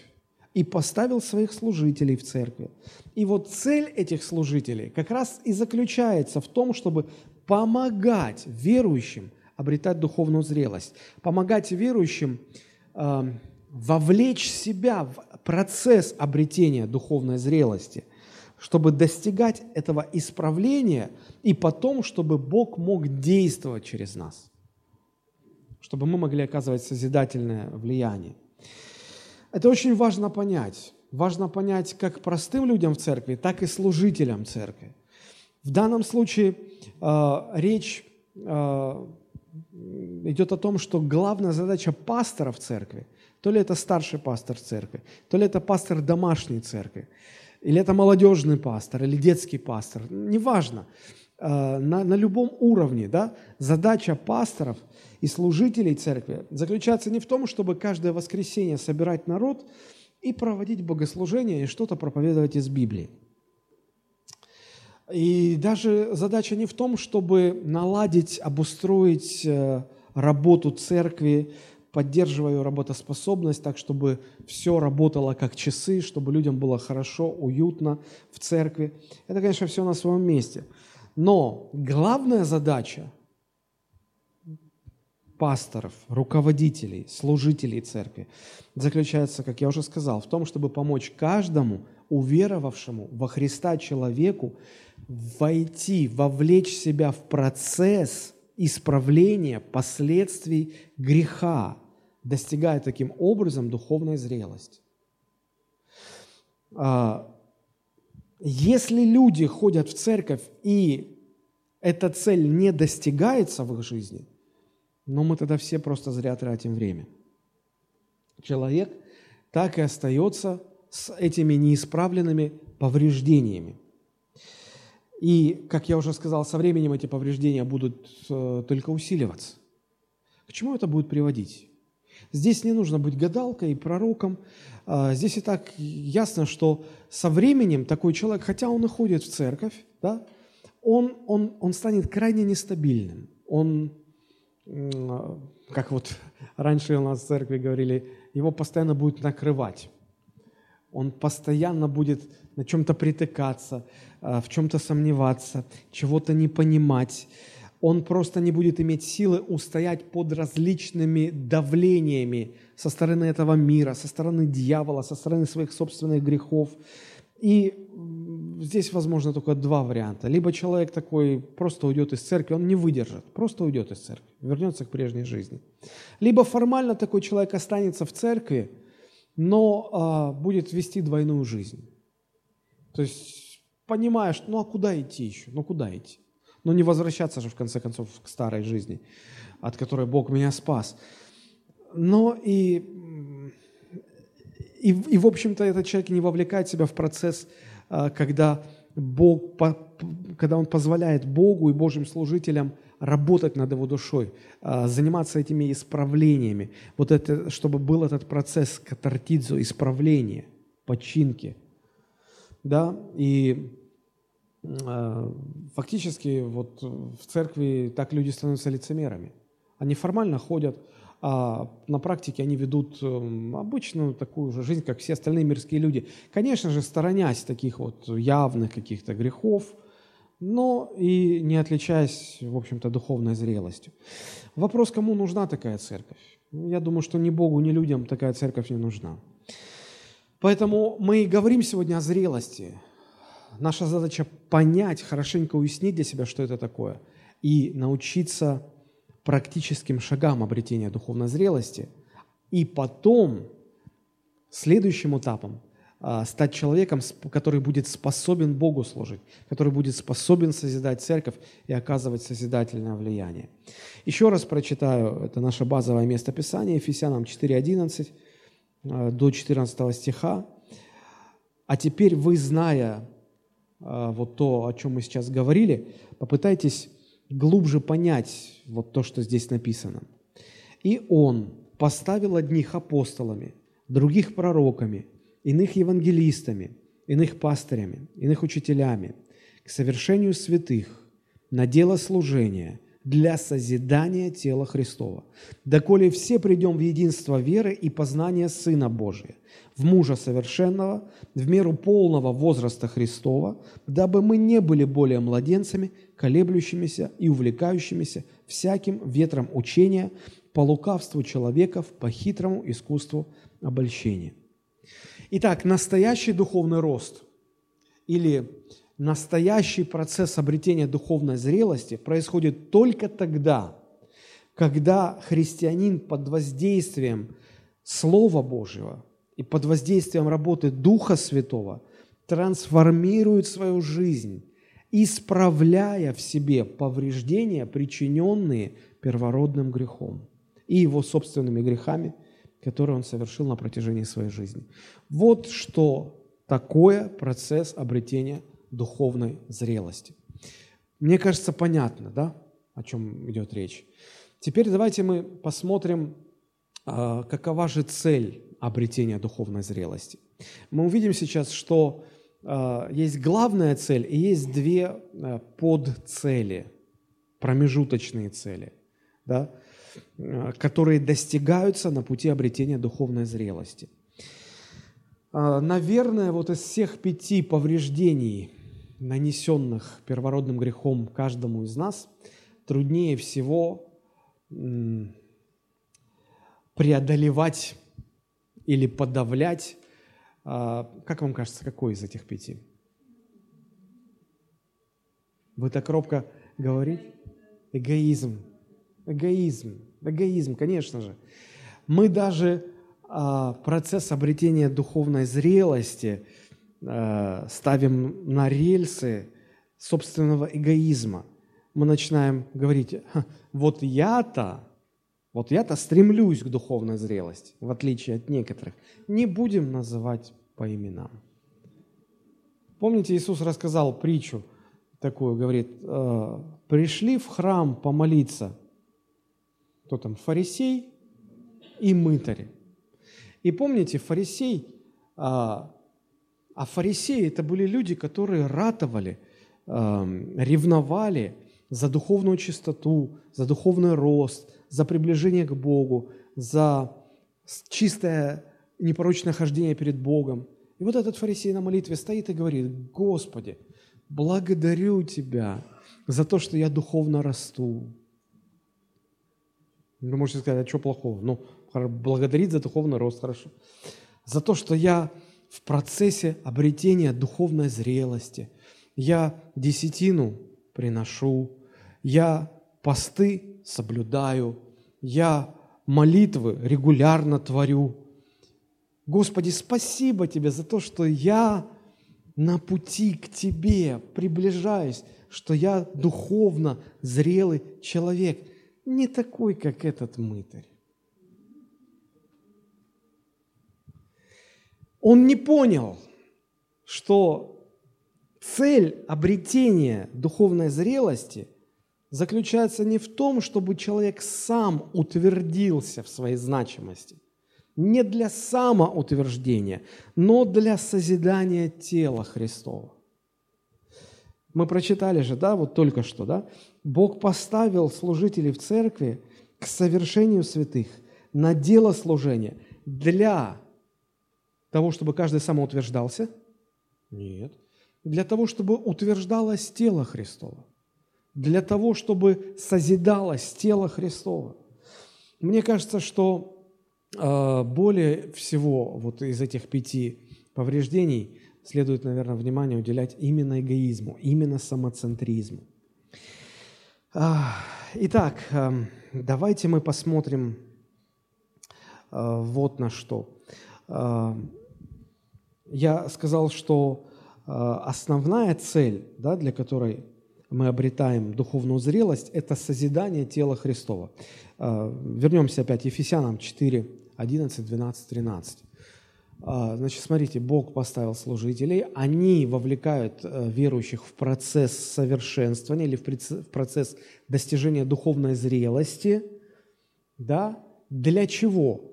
и поставил своих служителей в церкви. И вот цель этих служителей как раз и заключается в том, чтобы помогать верующим обретать духовную зрелость, помогать верующим э, вовлечь себя в процесс обретения духовной зрелости, чтобы достигать этого исправления и потом, чтобы Бог мог действовать через нас, чтобы мы могли оказывать созидательное влияние. Это очень важно понять. Важно понять как простым людям в церкви, так и служителям церкви. В данном случае э, речь э, идет о том, что главная задача пастора в церкви, то ли это старший пастор церкви, то ли это пастор домашней церкви, или это молодежный пастор, или детский пастор, неважно, э, на, на любом уровне, да, задача пасторов и служителей церкви заключается не в том, чтобы каждое воскресенье собирать народ и проводить богослужение и что-то проповедовать из Библии. И даже задача не в том, чтобы наладить, обустроить э, работу церкви, поддерживая ее работоспособность, так, чтобы все работало как часы, чтобы людям было хорошо, уютно в церкви. Это, конечно, все на своем месте. Но главная задача пасторов, руководителей, служителей церкви заключается, как я уже сказал, в том, чтобы помочь каждому уверовавшему во Христа человеку войти, вовлечь себя в процесс исправления последствий греха, достигая таким образом духовной зрелости. А, если люди ходят в церковь и эта цель не достигается в их жизни, но мы тогда все просто зря тратим время. Человек так и остается с этими неисправленными повреждениями. И, как я уже сказал, со временем эти повреждения будут э, только усиливаться. К чему это будет приводить? Здесь не нужно быть гадалкой и пророком. А, здесь и так ясно, что со временем такой человек, хотя он и ходит в церковь, да, он, он, он станет крайне нестабильным. Он, как вот раньше у нас в церкви говорили, его постоянно будет накрывать. Он постоянно будет на чем-то притыкаться, а, в чем-то сомневаться, чего-то не понимать. Он просто не будет иметь силы устоять под различными давлениями со стороны этого мира, со стороны дьявола, со стороны своих собственных грехов. И здесь возможно только два варианта. Либо человек такой просто уйдет из церкви, он не выдержит, просто уйдет из церкви, вернется к прежней жизни. Либо формально такой человек останется в церкви, но а, будет вести двойную жизнь. То есть понимаешь, ну а куда идти еще? Ну куда идти? Ну не возвращаться же в конце концов к старой жизни, от которой Бог меня спас. Но и, и, и в общем-то, этот человек не вовлекает себя в процесс, а, когда Бог, когда он позволяет Богу и Божьим служителям работать над его душой, а, заниматься этими исправлениями, вот это, чтобы был этот процесс катартидзо, исправления, починки – да, и фактически вот в церкви так люди становятся лицемерами. Они формально ходят, а на практике они ведут э, обычную такую же жизнь, как все остальные мирские люди. Конечно же, сторонясь таких вот явных каких-то грехов, но и не отличаясь, в общем-то, духовной зрелостью. Вопрос, кому нужна такая церковь? Я думаю, что ни Богу, ни людям такая церковь не нужна. Поэтому мы говорим сегодня о зрелости. Наша задача понять, хорошенько уяснить для себя, что это такое, и научиться практическим шагам обретения духовной зрелости, и потом, следующим этапом, а, стать человеком, который будет способен Богу служить, который будет способен созидать церковь и оказывать созидательное влияние. Еще раз прочитаю, это наше базовое место Писания, Ефесянам 4.11. Э, до 14 стиха. А теперь вы, зная вот то, о чем мы сейчас говорили, попытайтесь глубже понять вот то, что здесь написано. «И Он поставил одних апостолами, других пророками, иных евангелистами, иных пастырями, иных учителями, к совершению святых, на дело служения – для созидания тела Христова. Доколе все придем в единство веры и познания Сына Божия, в мужа совершенного, в меру полного возраста Христова, дабы мы не были более младенцами, колеблющимися и увлекающимися всяким ветром учения по лукавству человеков, по хитрому искусству обольщения. Итак, настоящий духовный рост или настоящий процесс обретения духовной зрелости происходит только тогда, когда христианин под воздействием Слова Божьего и под воздействием работы Духа Святого трансформирует свою жизнь исправляя в себе повреждения, причиненные первородным грехом и его собственными грехами, которые он совершил на протяжении своей жизни. Вот что такое процесс обретения духовной зрелости. Мне кажется, понятно, да, о чем идет речь. Теперь давайте мы посмотрим, а, какова же цель обретения духовной зрелости. Мы увидим сейчас, что а, есть главная цель и есть две а, подцели, промежуточные цели, да, которые достигаются на пути обретения духовной зрелости. Наверное, вот из всех пяти повреждений, нанесенных первородным грехом каждому из нас, труднее всего преодолевать или подавлять, а, как вам кажется, какой из этих пяти? Вы так робко говорите? Эгоизм. Эгоизм. Эгоизм, конечно же. Мы даже а, процесс обретения духовной зрелости а, ставим на рельсы собственного эгоизма. Мы начинаем говорить, вот я-то, вот я-то стремлюсь к духовной зрелости, в отличие от некоторых. Не будем называть по именам. Помните, Иисус рассказал притчу такую, говорит, «Э, пришли в храм помолиться, кто там, фарисей и мытари. И помните, фарисей, а, а фарисеи это были люди, которые ратовали, эм, ревновали за духовную чистоту, за духовный рост, за приближение к Богу, за чистое непорочное хождение перед Богом. И вот этот фарисей на молитве стоит и говорит, Господи, благодарю Тебя за то, что я духовно расту. Вы можете сказать, а что плохого? Ну, благодарить за духовный рост, хорошо. За то, что я в процессе обретения духовной зрелости, я десятину приношу, я посты соблюдаю, я молитвы регулярно творю. Господи, спасибо Тебе за то, что я на пути к Тебе приближаюсь, что я духовно зрелый человек, не такой, как этот мытарь. Он не понял, что цель обретения духовной зрелости – заключается не в том, чтобы человек сам утвердился в своей значимости, не для самоутверждения, но для созидания тела Христова. Мы прочитали же, да, вот только что, да, Бог поставил служителей в церкви к совершению святых на дело служения для того, чтобы каждый самоутверждался? Нет. Для того, чтобы утверждалось тело Христово для того, чтобы созидалось тело Христово. Мне кажется, что э, более всего вот из этих пяти повреждений следует, наверное, внимание уделять именно эгоизму, именно самоцентризму. Итак, э, давайте мы посмотрим э, вот на что. Я сказал, что основная цель, да, для которой мы обретаем духовную зрелость, это созидание тела Христова. А, вернемся опять Ефесянам 4, 11, 12, 13. Значит, смотрите, Бог поставил служителей, они вовлекают э, верующих в процесс совершенствования или в процесс достижения духовной зрелости. Да? Для чего?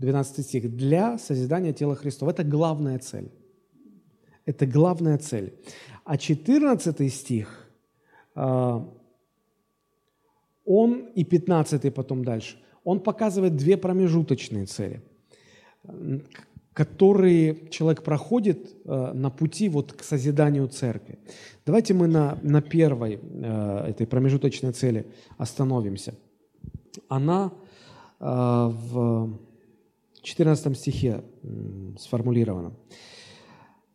12 стих. Для созидания тела Христова. Это главная цель. Это главная цель. А 14 стих а, он и 15 потом дальше, он показывает две промежуточные цели, которые человек проходит а, на пути вот к созиданию церкви. Давайте мы на, на первой а, этой промежуточной цели остановимся. Она в 14 стихе сформулирована.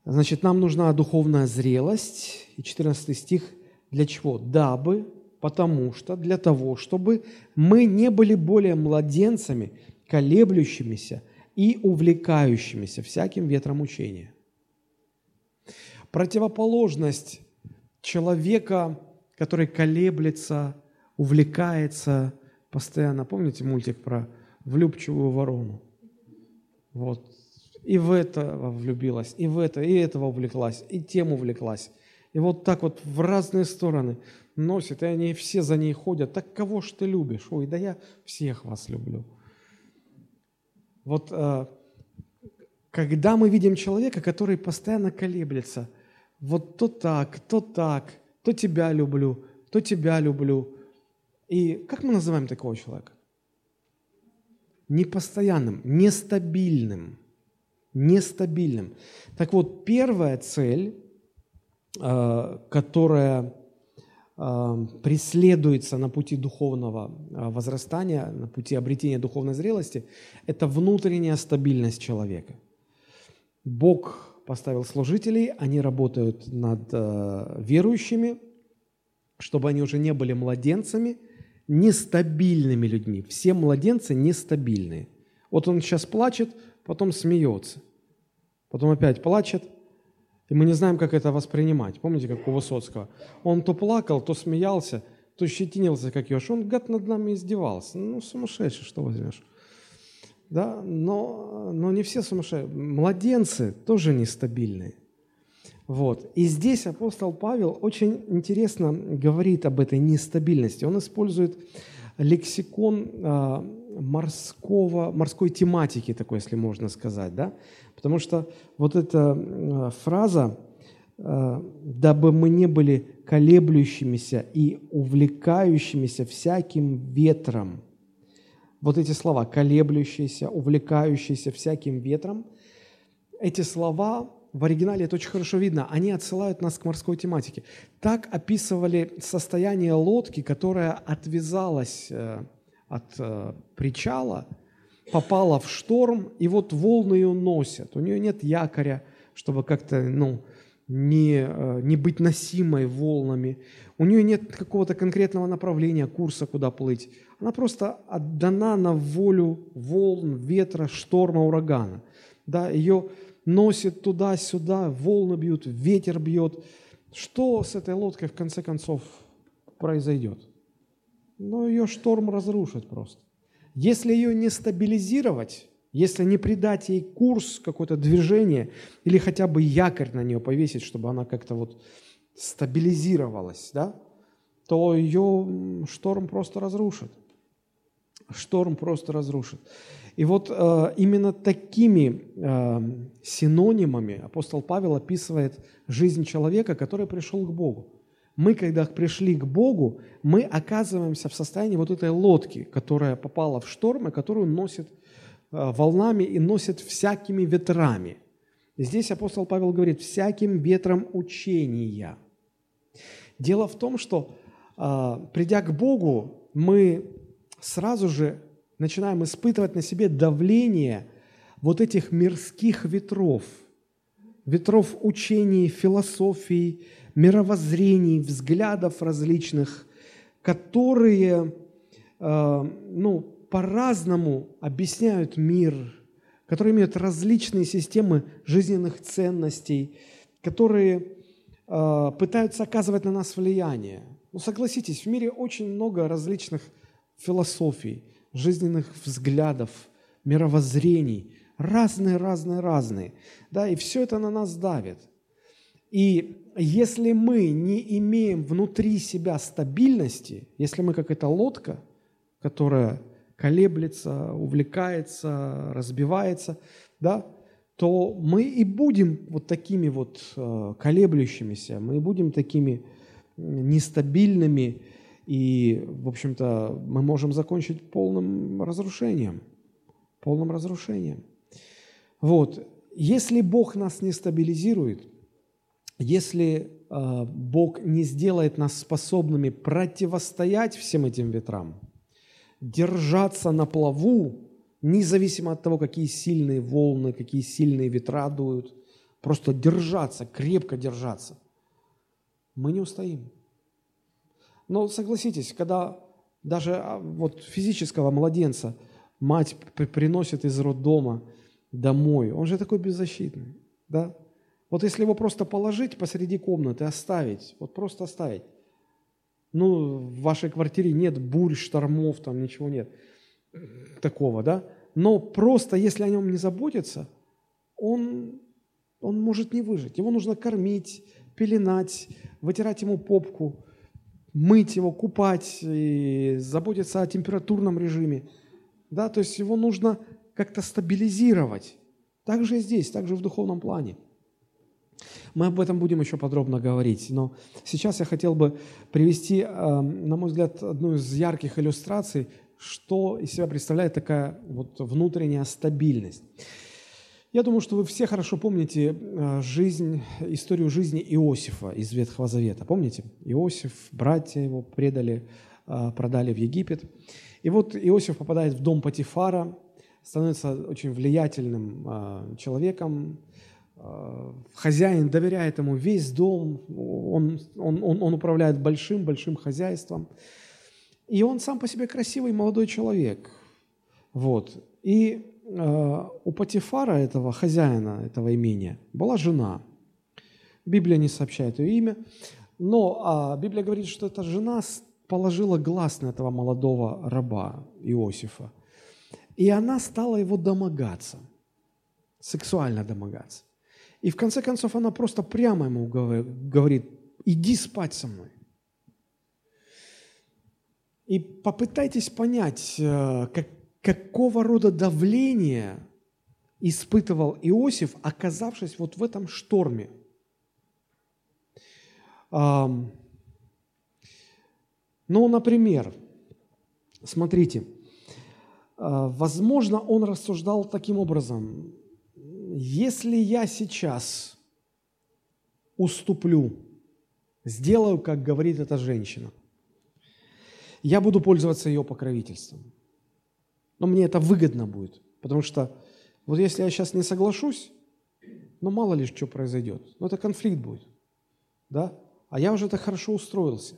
Значит, нам нужна духовная зрелость, и 14 стих – для чего? Дабы, потому что, для того, чтобы мы не были более младенцами, колеблющимися и увлекающимися всяким ветром учения. Противоположность человека, который колеблется, увлекается постоянно. Помните мультик про влюбчивую ворону? Вот. И в это влюбилась, и в это, и этого увлеклась, и тем увлеклась. И вот так вот в разные стороны носит, и они все за ней ходят. Так кого ж ты любишь? Ой, да я всех вас люблю. Вот э, когда мы видим человека, который постоянно колеблется, вот то так, то так, то тебя люблю, то тебя люблю. И как мы называем такого человека? Непостоянным, нестабильным. Нестабильным. Так вот, первая цель, э, которая э, преследуется на пути духовного э, возрастания, на пути обретения духовной зрелости, это внутренняя стабильность человека. Бог поставил служителей, они работают над верующими, чтобы они уже не были младенцами, нестабильными людьми. Все младенцы нестабильные. Вот он сейчас плачет, потом смеется, потом опять плачет, и мы не знаем, как это воспринимать. Помните, как у Высоцкого? Он то плакал, то смеялся, то щетинился, как еж. Он, гад, над нами издевался. Ну, сумасшедший, что возьмешь да, но, но не все сумасшедшие. Младенцы тоже нестабильные. Вот. И здесь апостол Павел очень интересно говорит об этой нестабильности. Он использует лексикон э, морского, морской тематики, такой, если можно сказать, да? Потому что вот эта э, фраза э, «дабы мы не были колеблющимися и увлекающимися всяким ветром», вот эти слова «колеблющийся», «увлекающийся всяким ветром», эти слова в оригинале это очень хорошо видно, они отсылают нас к морской тематике. Так описывали состояние лодки, которая отвязалась э, от э, причала, попала в шторм, и вот волны ее носят. У нее нет якоря, чтобы как-то ну, не, э, не быть носимой волнами. У нее нет какого-то конкретного направления, курса, куда плыть. Она просто отдана на волю волн, ветра, шторма, урагана. Да, ее носит туда-сюда, волны бьют, ветер бьет. Что с этой лодкой в конце концов произойдет? Ну, ее шторм разрушит просто. Если ее не стабилизировать, если не придать ей курс, какое-то движение, или хотя бы якорь на нее повесить, чтобы она как-то вот стабилизировалась, да, то ее шторм просто разрушит шторм просто разрушит. И вот э, именно такими э, синонимами апостол Павел описывает жизнь человека, который пришел к Богу. Мы, когда пришли к Богу, мы оказываемся в состоянии вот этой лодки, которая попала в шторм и которую носит э, волнами и носит всякими ветрами. Здесь апостол Павел говорит, всяким ветром учения. Дело в том, что, э, придя к Богу, мы сразу же начинаем испытывать на себе давление вот этих мирских ветров, ветров учений, философий, мировоззрений, взглядов различных, которые э, ну, по-разному объясняют мир, которые имеют различные системы жизненных ценностей, которые э, пытаются оказывать на нас влияние. Ну, согласитесь, в мире очень много различных философий, жизненных взглядов, мировоззрений, разные, разные, разные. Да, и все это на нас давит. И если мы не имеем внутри себя стабильности, если мы как эта лодка, которая колеблется, увлекается, разбивается, да, то мы и будем вот такими вот э, колеблющимися, мы будем такими нестабильными, и, в общем-то, мы можем закончить полным разрушением. Полным разрушением. Вот. Если Бог нас не стабилизирует, если э, Бог не сделает нас способными противостоять всем этим ветрам, держаться на плаву, независимо от того, какие сильные волны, какие сильные ветра дуют, просто держаться, крепко держаться, мы не устоим. Но согласитесь, когда даже а, вот физического младенца мать приносит из роддома домой, он же такой беззащитный, да? Вот если его просто положить посреди комнаты, оставить, вот просто оставить. Ну, в вашей квартире нет бурь, штормов, там ничего нет такого, да? Но просто если о нем не заботиться, он, он может не выжить. Его нужно кормить, пеленать, вытирать ему попку, мыть его, купать, и заботиться о температурном режиме. Да, то есть его нужно как-то стабилизировать. Так же и здесь, так же в духовном плане. Мы об этом будем еще подробно говорить, но сейчас я хотел бы привести, э, на мой взгляд, одну из ярких иллюстраций, что из себя представляет такая вот внутренняя стабильность. Я думаю, что вы все хорошо помните э, жизнь, историю жизни Иосифа из Ветхого Завета. Помните? Иосиф, братья его предали, э, продали в Египет. И вот Иосиф попадает в дом Патифара, становится очень влиятельным э, человеком, хозяин доверяет ему весь дом, он, он, он, он управляет большим-большим хозяйством. И он сам по себе красивый молодой человек. Вот. И у Патифара, этого хозяина этого имения, была жена. Библия не сообщает ее имя, но а, Библия говорит, что эта жена положила глаз на этого молодого раба Иосифа. И она стала его домогаться, сексуально домогаться. И в конце концов она просто прямо ему говорит, иди спать со мной. И попытайтесь понять, э, как, какого рода давление испытывал Иосиф, оказавшись вот в этом шторме. Ну, например, смотрите, а, возможно, он рассуждал таким образом, если я сейчас уступлю, сделаю, как говорит эта женщина, я буду пользоваться ее покровительством. Но мне это выгодно будет, потому что вот если я сейчас не соглашусь, ну мало ли что произойдет, ну это конфликт будет, да? А я уже так хорошо устроился.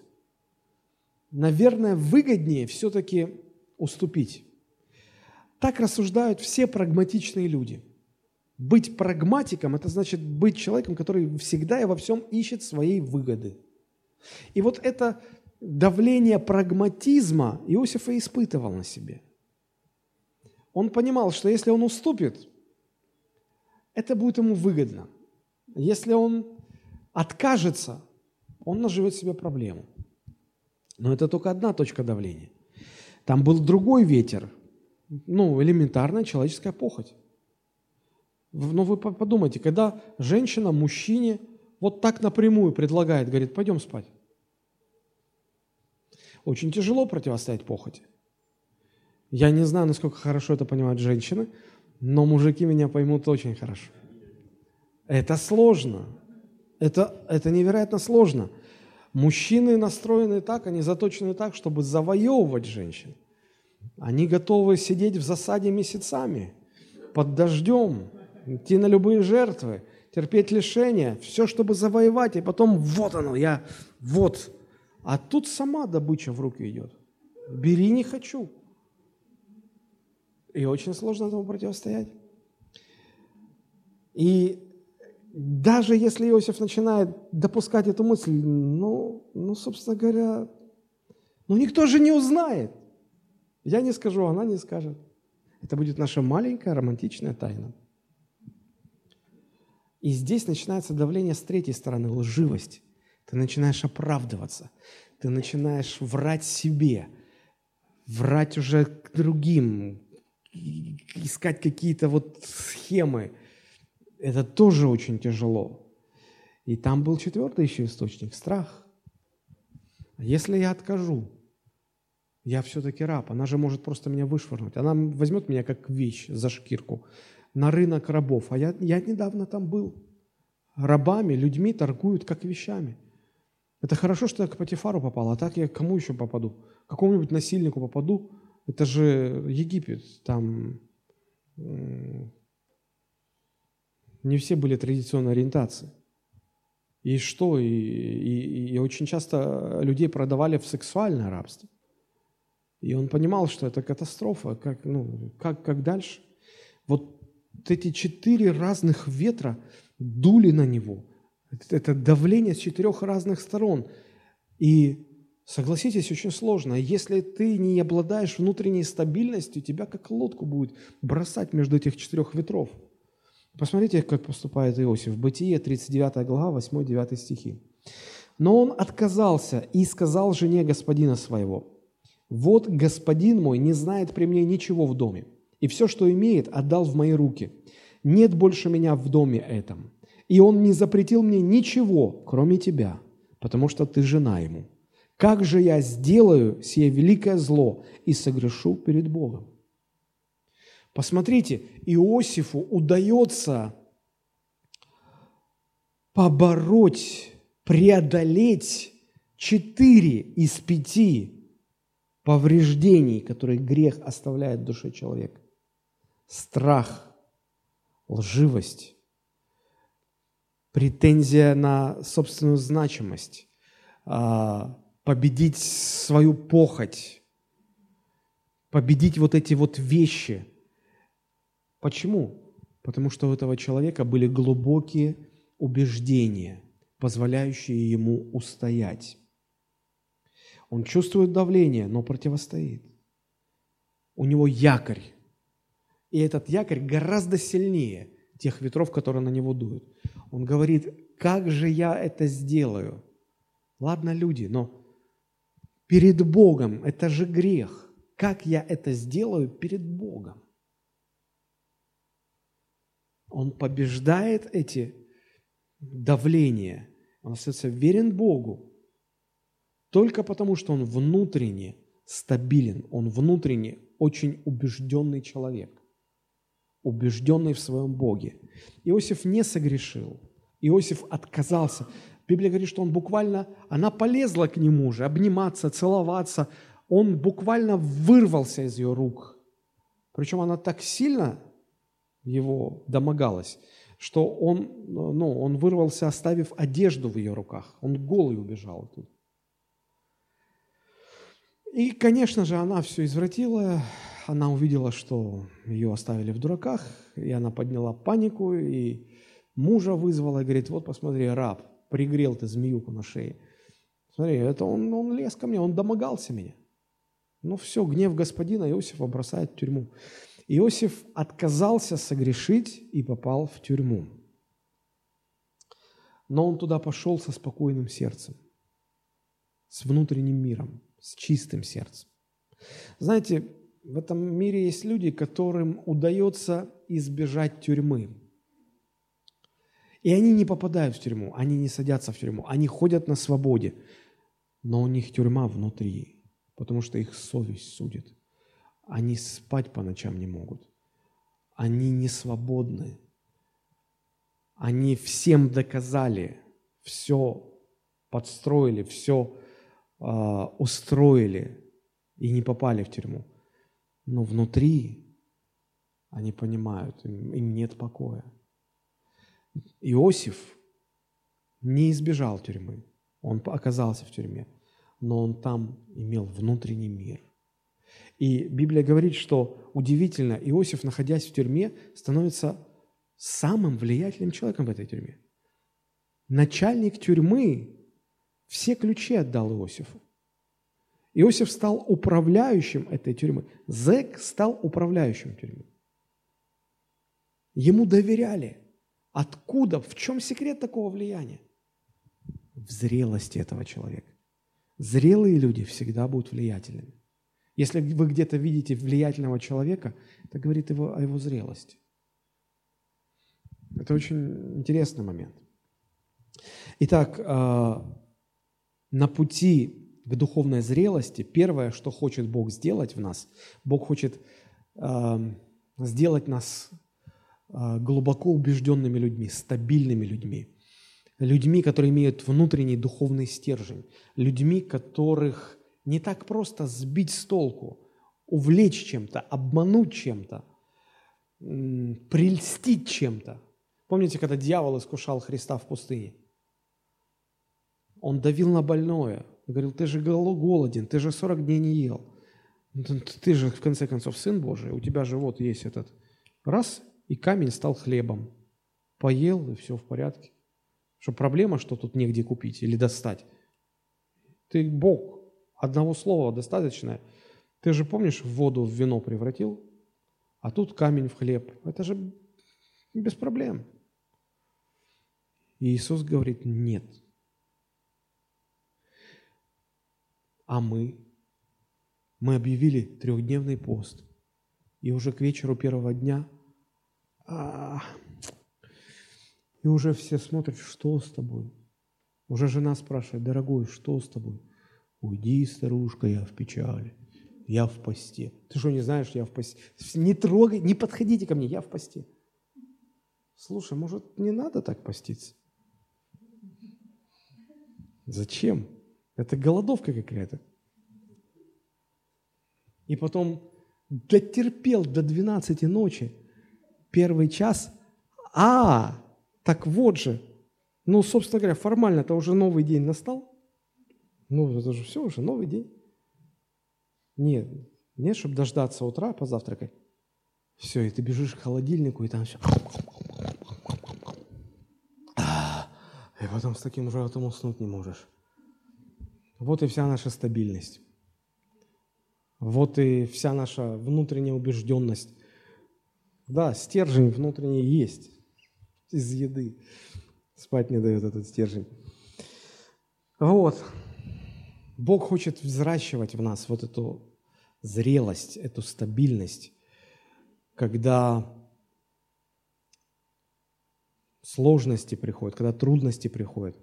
Наверное, выгоднее все-таки уступить. Так рассуждают все прагматичные люди. Быть прагматиком – это значит быть человеком, который всегда и во всем ищет своей выгоды. И вот это давление прагматизма Иосифа испытывал на себе. Он понимал, что если он уступит, это будет ему выгодно. Если он откажется, он наживет себе проблему. Но это только одна точка давления. Там был другой ветер, ну, элементарная человеческая похоть. Но вы подумайте, когда женщина мужчине вот так напрямую предлагает, говорит, пойдем спать. Очень тяжело противостоять похоти. Я не знаю, насколько хорошо это понимают женщины, но мужики меня поймут очень хорошо. Это сложно. Это, это невероятно сложно. Мужчины настроены так, они заточены так, чтобы завоевывать женщин. Они готовы сидеть в засаде месяцами, под дождем, идти на любые жертвы, терпеть лишения, все, чтобы завоевать, и потом вот оно, я вот. А тут сама добыча в руки идет. Бери, не хочу. И очень сложно этому противостоять. И даже если Иосиф начинает допускать эту мысль, ну, ну, собственно говоря, ну никто же не узнает. Я не скажу, она не скажет. Это будет наша маленькая романтичная тайна. И здесь начинается давление с третьей стороны, лживость. Ты начинаешь оправдываться, ты начинаешь врать себе, врать уже к другим, искать какие-то вот схемы, это тоже очень тяжело. И там был четвертый еще источник – страх. Если я откажу, я все-таки раб, она же может просто меня вышвырнуть. Она возьмет меня как вещь за шкирку на рынок рабов. А я, я недавно там был. Рабами, людьми торгуют как вещами. Это хорошо, что я к Патифару попал, а так я к кому еще попаду? К какому-нибудь насильнику попаду, это же Египет, там не все были традиционной ориентации. И что? И, и, и очень часто людей продавали в сексуальное рабство. И он понимал, что это катастрофа. Как, ну, как, как дальше? Вот эти четыре разных ветра дули на него. Это давление с четырех разных сторон. И Согласитесь, очень сложно. Если ты не обладаешь внутренней стабильностью, тебя как лодку будет бросать между этих четырех ветров. Посмотрите, как поступает Иосиф. Бытие, 39 глава, 8-9 стихи. «Но он отказался и сказал жене господина своего, «Вот господин мой не знает при мне ничего в доме, и все, что имеет, отдал в мои руки. Нет больше меня в доме этом, и он не запретил мне ничего, кроме тебя, потому что ты жена ему». Как же я сделаю сие великое зло и согрешу перед Богом? Посмотрите, Иосифу удается побороть, преодолеть четыре из пяти повреждений, которые грех оставляет в душе человека. Страх, лживость, претензия на собственную значимость, а, победить свою похоть, победить вот эти вот вещи. Почему? Потому что у этого человека были глубокие убеждения, позволяющие ему устоять. Он чувствует давление, но противостоит. У него якорь. И этот якорь гораздо сильнее тех ветров, которые на него дуют. Он говорит, как же я это сделаю? Ладно, люди, но перед Богом. Это же грех. Как я это сделаю перед Богом? Он побеждает эти давления. Он остается верен Богу. Только потому, что он внутренне стабилен, он внутренне очень убежденный человек, убежденный в своем Боге. Иосиф не согрешил. Иосиф отказался. Библия говорит, что он буквально, она полезла к нему же, обниматься, целоваться. Он буквально вырвался из ее рук. Причем она так сильно его домогалась, что он, ну, он вырвался, оставив одежду в ее руках. Он голый убежал тут. И, конечно же, она все извратила. Она увидела, что ее оставили в дураках, и она подняла панику, и мужа вызвала, и говорит, вот посмотри, раб, пригрел ты змеюку на шее. Смотри, это он, он лез ко мне, он домогался меня. Ну все, гнев господина Иосифа бросает в тюрьму. Иосиф отказался согрешить и попал в тюрьму. Но он туда пошел со спокойным сердцем, с внутренним миром, с чистым сердцем. Знаете, в этом мире есть люди, которым удается избежать тюрьмы. И они не попадают в тюрьму, они не садятся в тюрьму, они ходят на свободе, но у них тюрьма внутри, потому что их совесть судит. Они спать по ночам не могут. Они не свободны. Они всем доказали, все подстроили, все э, устроили и не попали в тюрьму. Но внутри они понимают, им, им нет покоя. Иосиф не избежал тюрьмы, он оказался в тюрьме, но он там имел внутренний мир. И Библия говорит, что удивительно, Иосиф, находясь в тюрьме, становится самым влиятельным человеком в этой тюрьме. Начальник тюрьмы все ключи отдал Иосифу. Иосиф стал управляющим этой тюрьмы. Зек стал управляющим тюрьмы. Ему доверяли – Откуда? В чем секрет такого влияния? В зрелости этого человека. Зрелые люди всегда будут влиятельными. Если вы где-то видите влиятельного человека, это говорит его, о его зрелости. Это очень интересный момент. Итак, э, на пути к духовной зрелости первое, что хочет Бог сделать в нас, Бог хочет э, сделать нас глубоко убежденными людьми, стабильными людьми, людьми, которые имеют внутренний духовный стержень, людьми, которых не так просто сбить с толку, увлечь чем-то, обмануть чем-то, прельстить чем-то. Помните, когда дьявол искушал Христа в пустыне? Он давил на больное, говорил, ты же голоден, ты же 40 дней не ел. Ты же, в конце концов, Сын Божий, у тебя же вот есть этот. Раз, и камень стал хлебом. поел, и все в порядке. Что проблема, что тут негде купить или достать. Ты Бог, одного слова достаточно. Ты же помнишь, воду в вино превратил, а тут камень в хлеб. Это же без проблем. И Иисус говорит, нет. А мы? Мы объявили трехдневный пост. И уже к вечеру первого дня, а, и уже все смотрят, что с тобой. Уже жена спрашивает, дорогой, что с тобой? Уйди, старушка, я в печали. Я в посте. Ты что, не знаешь, я в посте? Не трогай, не подходите ко мне, я в посте. Слушай, может, не надо так поститься? Зачем? Это голодовка какая-то. И потом дотерпел до 12 ночи, первый час. А, так вот же. Ну, собственно говоря, формально это уже новый день настал. Ну, это же все уже новый день. Нет, нет, чтобы дождаться утра, позавтракать. Все, и ты бежишь к холодильнику, и там все. И потом с таким животом уснуть не можешь. Вот и вся наша стабильность. Вот и вся наша внутренняя убежденность. Да, стержень внутренний есть из еды. Спать не дает этот стержень. Вот. Бог хочет взращивать в нас вот эту зрелость, эту стабильность, когда сложности приходят, когда трудности приходят,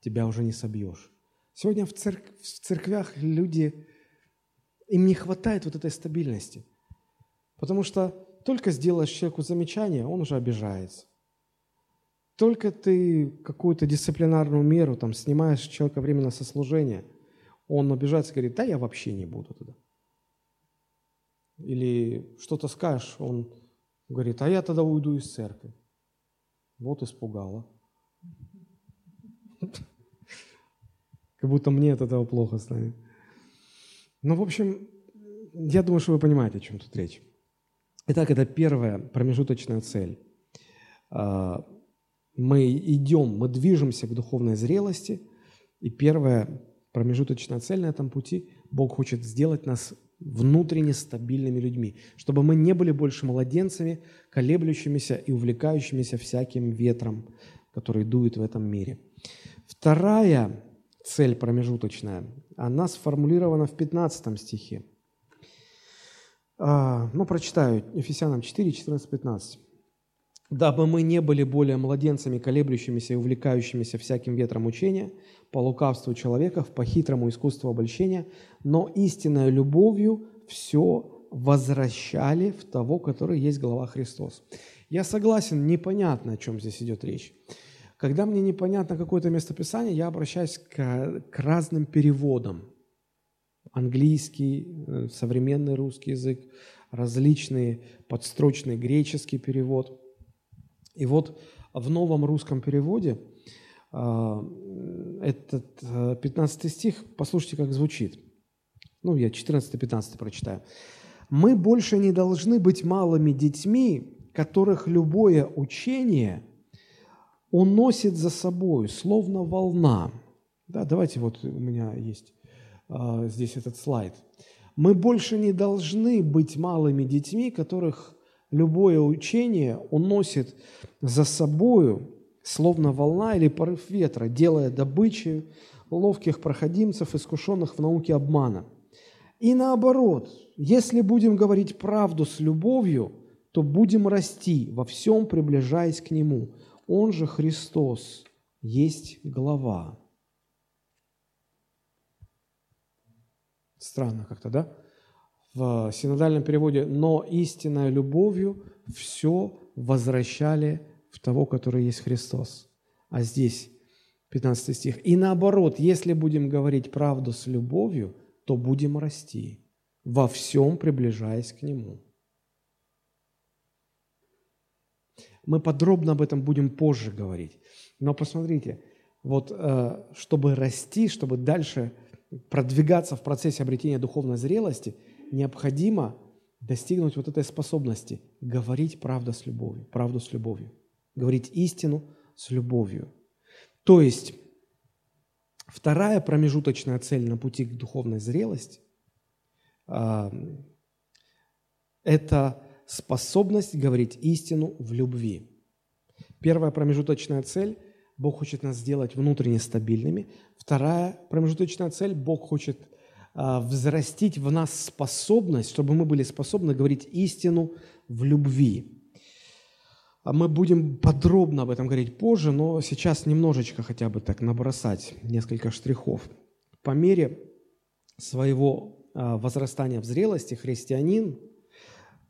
тебя уже не собьешь. Сегодня в, церк... в церквях люди, им не хватает вот этой стабильности, потому что только сделаешь человеку замечание, он уже обижается. Только ты какую-то дисциплинарную меру там снимаешь человека временно со служения, он обижается и говорит, да я вообще не буду туда. Или что-то скажешь, он говорит, а я тогда уйду из церкви. Вот испугало. Как будто мне от этого плохо станет. Ну, в общем, я думаю, что вы понимаете, о чем тут речь. Итак, это первая промежуточная цель. А, мы идем, мы движемся к духовной зрелости, и первая промежуточная цель на этом пути – Бог хочет сделать нас внутренне стабильными людьми, чтобы мы не были больше младенцами, колеблющимися и увлекающимися всяким ветром, который дует в этом мире. Вторая цель промежуточная, она сформулирована в 15 стихе. А, ну, прочитаю, Ефесянам 4, 14, 15 дабы мы не были более младенцами, колеблющимися и увлекающимися всяким ветром учения, по лукавству человеков, по хитрому искусству обольщения, но истинной любовью все возвращали в того, который есть глава Христос. Я согласен, непонятно, о чем здесь идет речь. Когда мне непонятно какое-то местописание, я обращаюсь к, к разным переводам. Английский, э, современный русский язык, различные подстрочный греческий перевод – и вот в новом русском переводе а, этот 15 а, стих, послушайте, как звучит. Ну, я 14-15 прочитаю. «Мы больше не должны быть малыми детьми, которых любое учение уносит за собой, словно волна». Да, давайте вот у меня есть здесь этот слайд. Мы больше не должны быть малыми детьми, которых Любое учение уносит за собою, словно волна или порыв ветра, делая добычей ловких проходимцев, искушенных в науке обмана. И наоборот, если будем говорить правду с любовью, то будем расти, во всем приближаясь к Нему. Он же Христос есть глава. Странно как-то, да? в синодальном переводе «но истинной любовью все возвращали в того, который есть Христос». А здесь 15 стих. «И наоборот, если будем говорить правду с любовью, то будем расти, во всем приближаясь к Нему». Мы подробно об этом будем позже говорить. Но посмотрите, вот э, чтобы расти, чтобы дальше продвигаться в процессе обретения духовной зрелости – необходимо достигнуть вот этой способности говорить правду с любовью, правду с любовью. говорить истину с любовью. То есть вторая промежуточная цель на пути к духовной зрелости это способность говорить истину в любви. Первая промежуточная цель – Бог хочет нас сделать внутренне стабильными. Вторая промежуточная цель – Бог хочет а, взрастить в нас способность, чтобы мы были способны говорить истину в любви. А мы будем подробно об этом говорить позже, но сейчас немножечко хотя бы так набросать несколько штрихов. По мере своего а, возрастания в зрелости христианин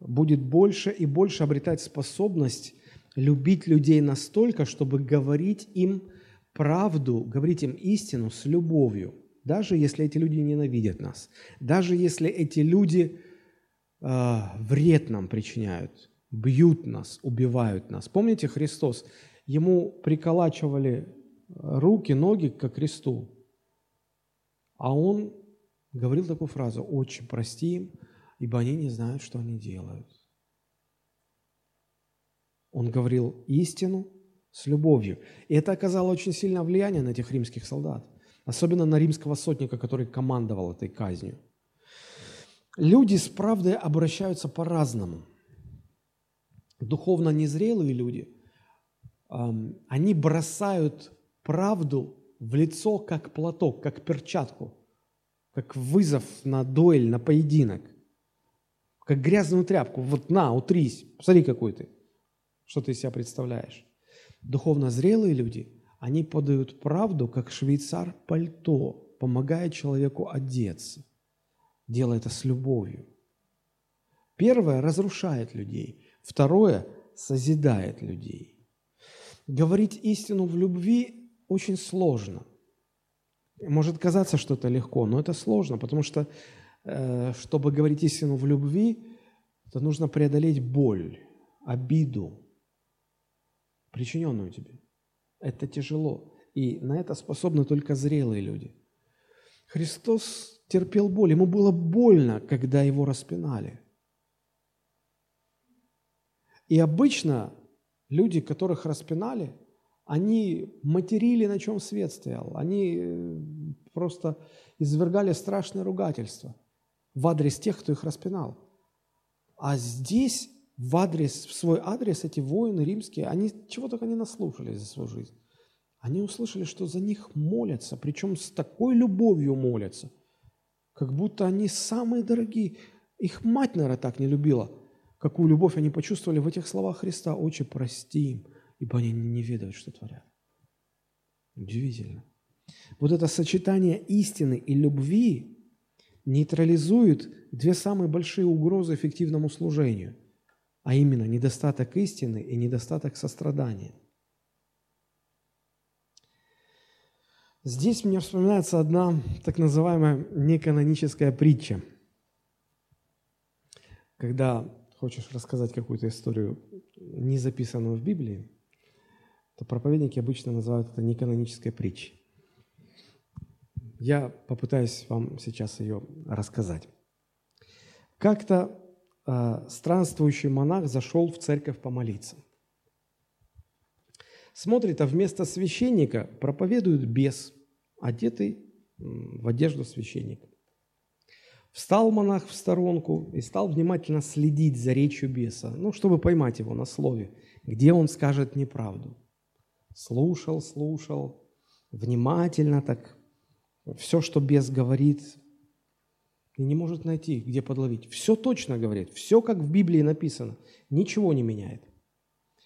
будет больше и больше обретать способность любить людей настолько, чтобы говорить им правду, говорить им истину с любовью, даже если эти люди ненавидят нас, даже если эти люди э, вред нам причиняют, бьют нас, убивают нас. Помните, Христос, ему приколачивали руки, ноги ко кресту, а он говорил такую фразу, «Отче, прости им, ибо они не знают, что они делают». Он говорил истину с любовью. И это оказало очень сильное влияние на этих римских солдат. Особенно на римского сотника, который командовал этой казнью. Люди с правдой обращаются по-разному. Духовно незрелые люди, они бросают правду в лицо, как платок, как перчатку, как вызов на дуэль, на поединок, как грязную тряпку. Вот на, утрись, посмотри, какой ты что ты из себя представляешь. Духовно зрелые люди, они подают правду, как швейцар пальто, помогая человеку одеться, делая это с любовью. Первое разрушает людей, второе созидает людей. Говорить истину в любви очень сложно. Может казаться, что это легко, но это сложно, потому что, э, чтобы говорить истину в любви, то нужно преодолеть боль, обиду, причиненную тебе. Это тяжело. И на это способны только зрелые люди. Христос терпел боль. Ему было больно, когда его распинали. И обычно люди, которых распинали, они материли, на чем свет стоял. Они э, просто извергали страшное ругательство в адрес тех, кто их распинал. А здесь в адрес, в свой адрес эти воины римские, они чего только не наслушались за свою жизнь. Они услышали, что за них молятся, причем с такой любовью молятся, как будто они самые дорогие. Их мать, наверное, так не любила. Какую любовь они почувствовали в этих словах Христа. «Отче, прости им, ибо они не ведают, что творят». Удивительно. Вот это сочетание истины и любви нейтрализует две самые большие угрозы эффективному служению – а именно недостаток истины и недостаток сострадания. Здесь мне вспоминается одна так называемая неканоническая притча. Когда хочешь рассказать какую-то историю, не записанную в Библии, то проповедники обычно называют это неканонической притчей. Я попытаюсь вам сейчас ее рассказать. Как-то странствующий монах зашел в церковь помолиться. Смотрит, а вместо священника проповедует бес, одетый в одежду священника. Встал монах в сторонку и стал внимательно следить за речью беса, ну, чтобы поймать его на слове, где он скажет неправду. Слушал, слушал, внимательно так, все, что бес говорит, и не может найти, где подловить. Все точно говорит, все как в Библии написано, ничего не меняет.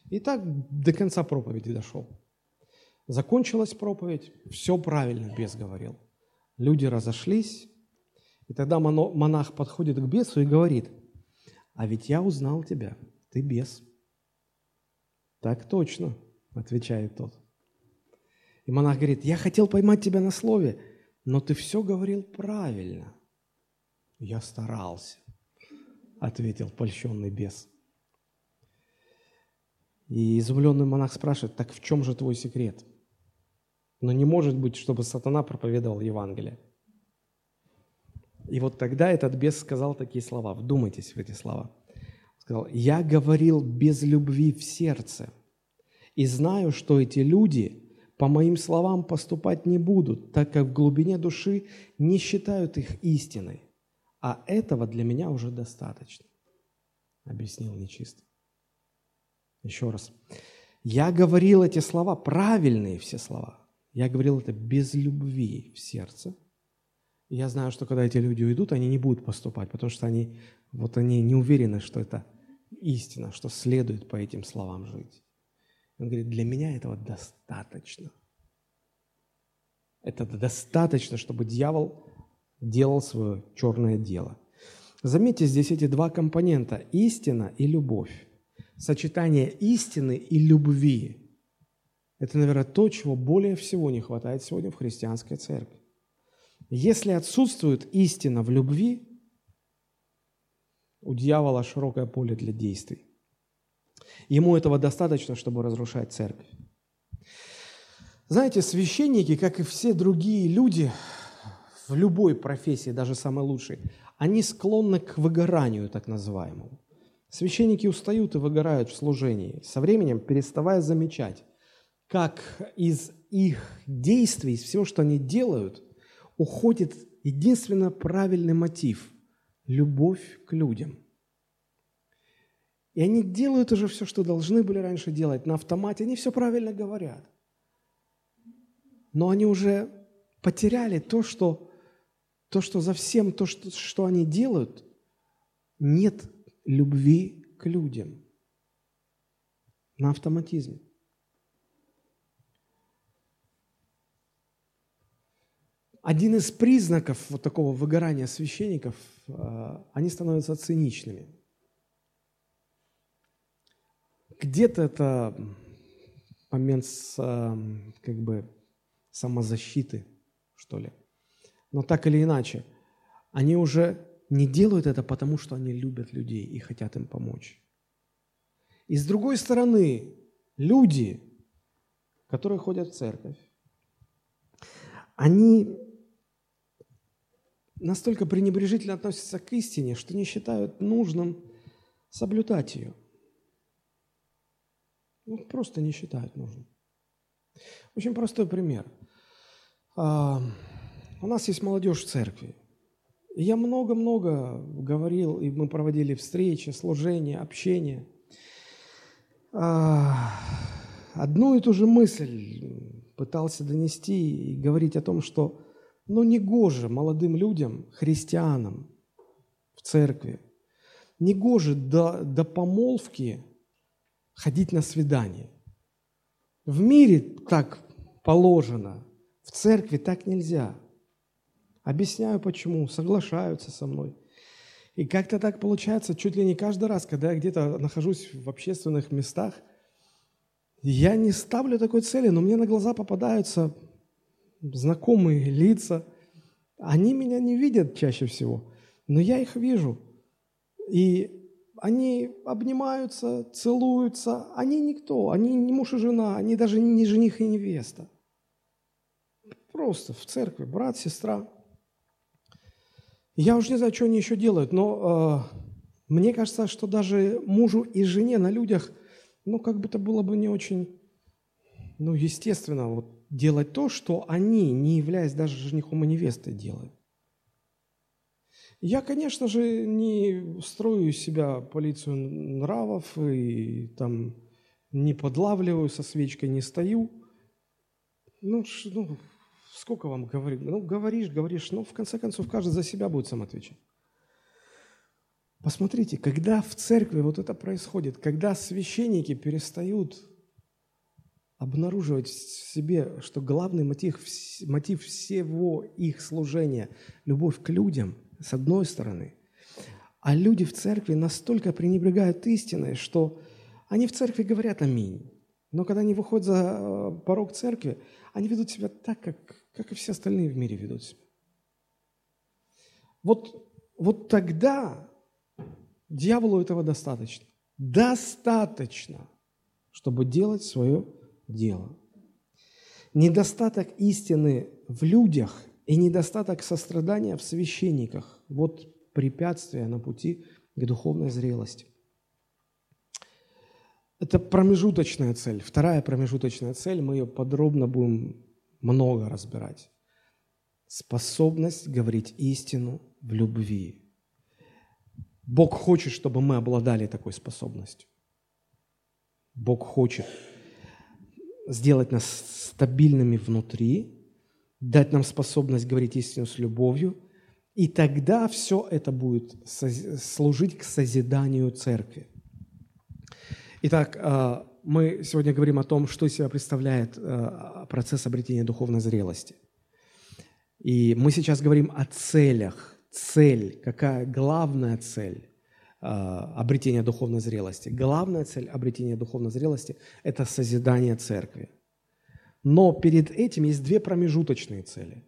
И так до конца проповеди дошел. Закончилась проповедь, все правильно бес говорил. Люди разошлись, и тогда монах подходит к бесу и говорит, а ведь я узнал тебя, ты бес. Так точно, отвечает тот. И монах говорит, я хотел поймать тебя на слове, но ты все говорил правильно – я старался, ответил польщенный бес. И изумленный монах спрашивает, так в чем же твой секрет? Но не может быть, чтобы сатана проповедовал Евангелие. И вот тогда этот бес сказал такие слова, вдумайтесь в эти слова. сказал, я говорил без любви в сердце, И знаю, что эти люди по моим словам поступать не будут, так как в глубине души не считают их истиной. А этого для меня уже достаточно, объяснил нечистый. Еще раз. Я говорил эти слова, правильные все слова. Я говорил это без любви в сердце. Я знаю, что когда эти люди уйдут, они не будут поступать, потому что они, вот они не уверены, что это истина, что следует по этим словам жить. Он говорит, для меня этого достаточно. Это достаточно, чтобы дьявол делал свое черное дело. Заметьте здесь эти два компонента – истина и любовь. Сочетание истины и любви – это, наверное, то, чего более всего не хватает сегодня в христианской церкви. Если отсутствует истина в любви, у дьявола широкое поле для действий. Ему этого достаточно, чтобы разрушать церковь. Знаете, священники, как и все другие люди в любой профессии, даже самой лучшей, они склонны к выгоранию, так называемому. Священники устают и выгорают в служении, со временем переставая замечать, как из их действий, из всего, что они делают, уходит единственно правильный мотив – любовь к людям. И они делают уже все, что должны были раньше делать на автомате, они все правильно говорят. Но они уже потеряли то, что, то, что за всем, то, что, что они делают, нет любви к людям на автоматизме. Один из признаков вот такого выгорания священников, э, они становятся циничными – где-то это момент с, эм, как бы самозащиты, что ли. Но так или иначе, они уже не делают это потому, что они любят людей и хотят им помочь. И с другой стороны, люди, которые ходят в церковь, они настолько пренебрежительно относятся к истине, что не считают нужным соблюдать ее. Ну, просто не считают нужным. Очень простой пример. У нас есть молодежь в церкви. я много-много говорил, и мы проводили встречи, служения, общение. А, одну и ту же мысль пытался донести и говорить о том, что ну, не гоже молодым людям, христианам в церкви, не гоже до, до помолвки ходить на свидание. В мире так положено, в церкви так нельзя. Объясняю почему, соглашаются со мной. И как-то так получается, чуть ли не каждый раз, когда я где-то нахожусь в общественных местах, я не ставлю такой цели, но мне на глаза попадаются знакомые лица. Они меня не видят чаще всего, но я их вижу. И они обнимаются, целуются, они никто, они не муж и жена, они даже не жених и невеста. Просто в церкви, брат, сестра. Я уже не знаю, что они еще делают, но э, мне кажется, что даже мужу и жене на людях, ну, как бы это было бы не очень, ну, естественно, вот делать то, что они, не являясь даже женихом и невестой, делают. Я, конечно же, не строю из себя полицию нравов и там не подлавливаю со свечкой, не стою. Ну, ну сколько вам говорить? Ну, говоришь, говоришь, но в конце концов каждый за себя будет сам отвечать. Посмотрите, когда в церкви вот это происходит, когда священники перестают обнаруживать в себе, что главный мотив, мотив всего их служения – любовь к людям – с одной стороны. А люди в церкви настолько пренебрегают истиной, что они в церкви говорят «Аминь». Но когда они выходят за э, порог церкви, они ведут себя так, как, как и все остальные в мире ведут себя. Вот, вот тогда дьяволу этого достаточно. Достаточно, чтобы делать свое дело. Недостаток истины в людях и недостаток сострадания в священниках – вот препятствие на пути к духовной зрелости. Это промежуточная цель. Вторая промежуточная цель, мы ее подробно будем много разбирать. Способность говорить истину в любви. Бог хочет, чтобы мы обладали такой способностью. Бог хочет сделать нас стабильными внутри, дать нам способность говорить истину с любовью, и тогда все это будет служить к созиданию церкви. Итак, а, мы сегодня говорим о том, что из себя представляет а, процесс обретения духовной зрелости. И мы сейчас говорим о целях. Цель, какая главная цель а, обретения духовной зрелости? Главная цель обретения духовной зрелости – это созидание церкви. Но перед этим есть две промежуточные цели.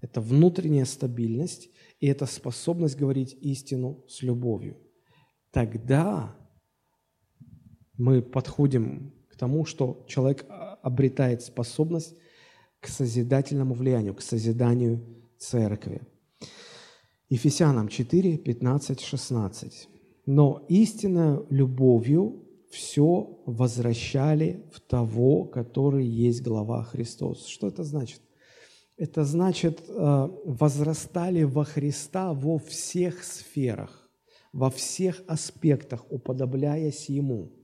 Это внутренняя стабильность и это способность говорить истину с любовью. Тогда мы подходим к тому, что человек обретает способность к созидательному влиянию, к созиданию церкви. Ефесянам 4, 15, 16. «Но истинной любовью все возвращали в того, который есть глава Христос». Что это значит? Это значит, э, возрастали во Христа во всех сферах, во всех аспектах, уподобляясь Ему –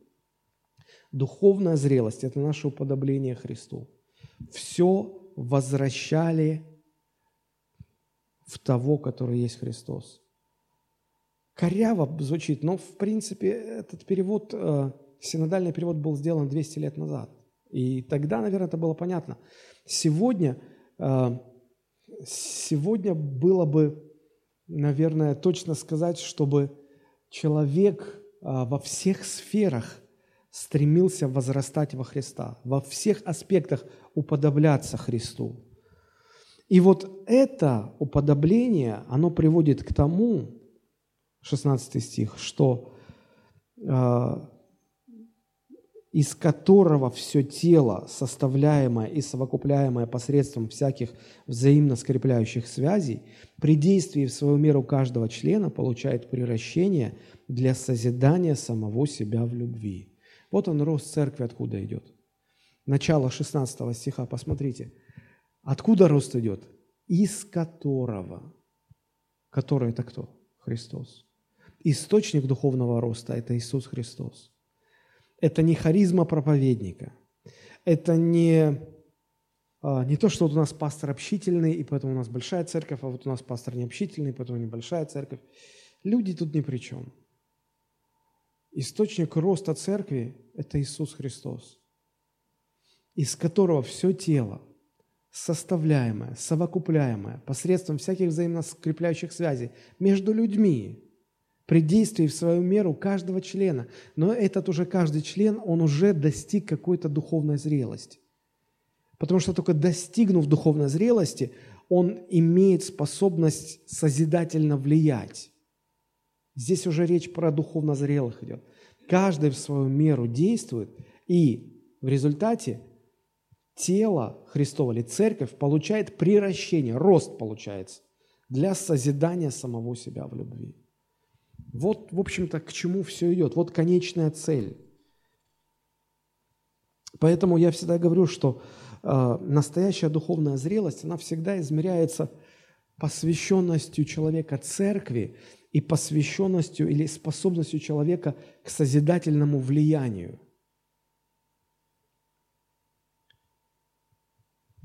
Духовная зрелость – это наше уподобление Христу. Все возвращали в того, который есть Христос. Коряво звучит, но в принципе этот перевод, э, синодальный перевод был сделан 200 лет назад. И тогда, наверное, это было понятно. Сегодня, э, сегодня было бы, наверное, точно сказать, чтобы человек э, во всех сферах – стремился возрастать во Христа, во всех аспектах уподобляться Христу. И вот это уподобление, оно приводит к тому, 16 стих, что э, из которого все тело, составляемое и совокупляемое посредством всяких взаимно скрепляющих связей, при действии в свою меру каждого члена получает превращение для созидания самого себя в любви. Вот он рост церкви откуда идет. Начало 16 стиха, посмотрите. Откуда рост идет? Из которого. Который это кто? Христос. Источник духовного роста – это Иисус Христос. Это не харизма проповедника. Это не, а, не то, что вот у нас пастор общительный, и поэтому у нас большая церковь, а вот у нас пастор необщительный, поэтому небольшая церковь. Люди тут ни при чем. Источник роста церкви – это Иисус Христос, из которого все тело, составляемое, совокупляемое посредством всяких взаимно скрепляющих связей между людьми, при действии в свою меру каждого члена. Но этот уже каждый член, он уже достиг какой-то духовной зрелости. Потому что только достигнув духовной зрелости, он имеет способность созидательно влиять. Здесь уже речь про духовно зрелых идет. Каждый в свою меру действует, и в результате тело Христово или церковь получает приращение, рост получается для созидания самого себя в любви. Вот, в общем-то, к чему все идет. Вот конечная цель. Поэтому я всегда говорю, что э, настоящая духовная зрелость, она всегда измеряется посвященностью человека церкви и посвященностью или способностью человека к созидательному влиянию.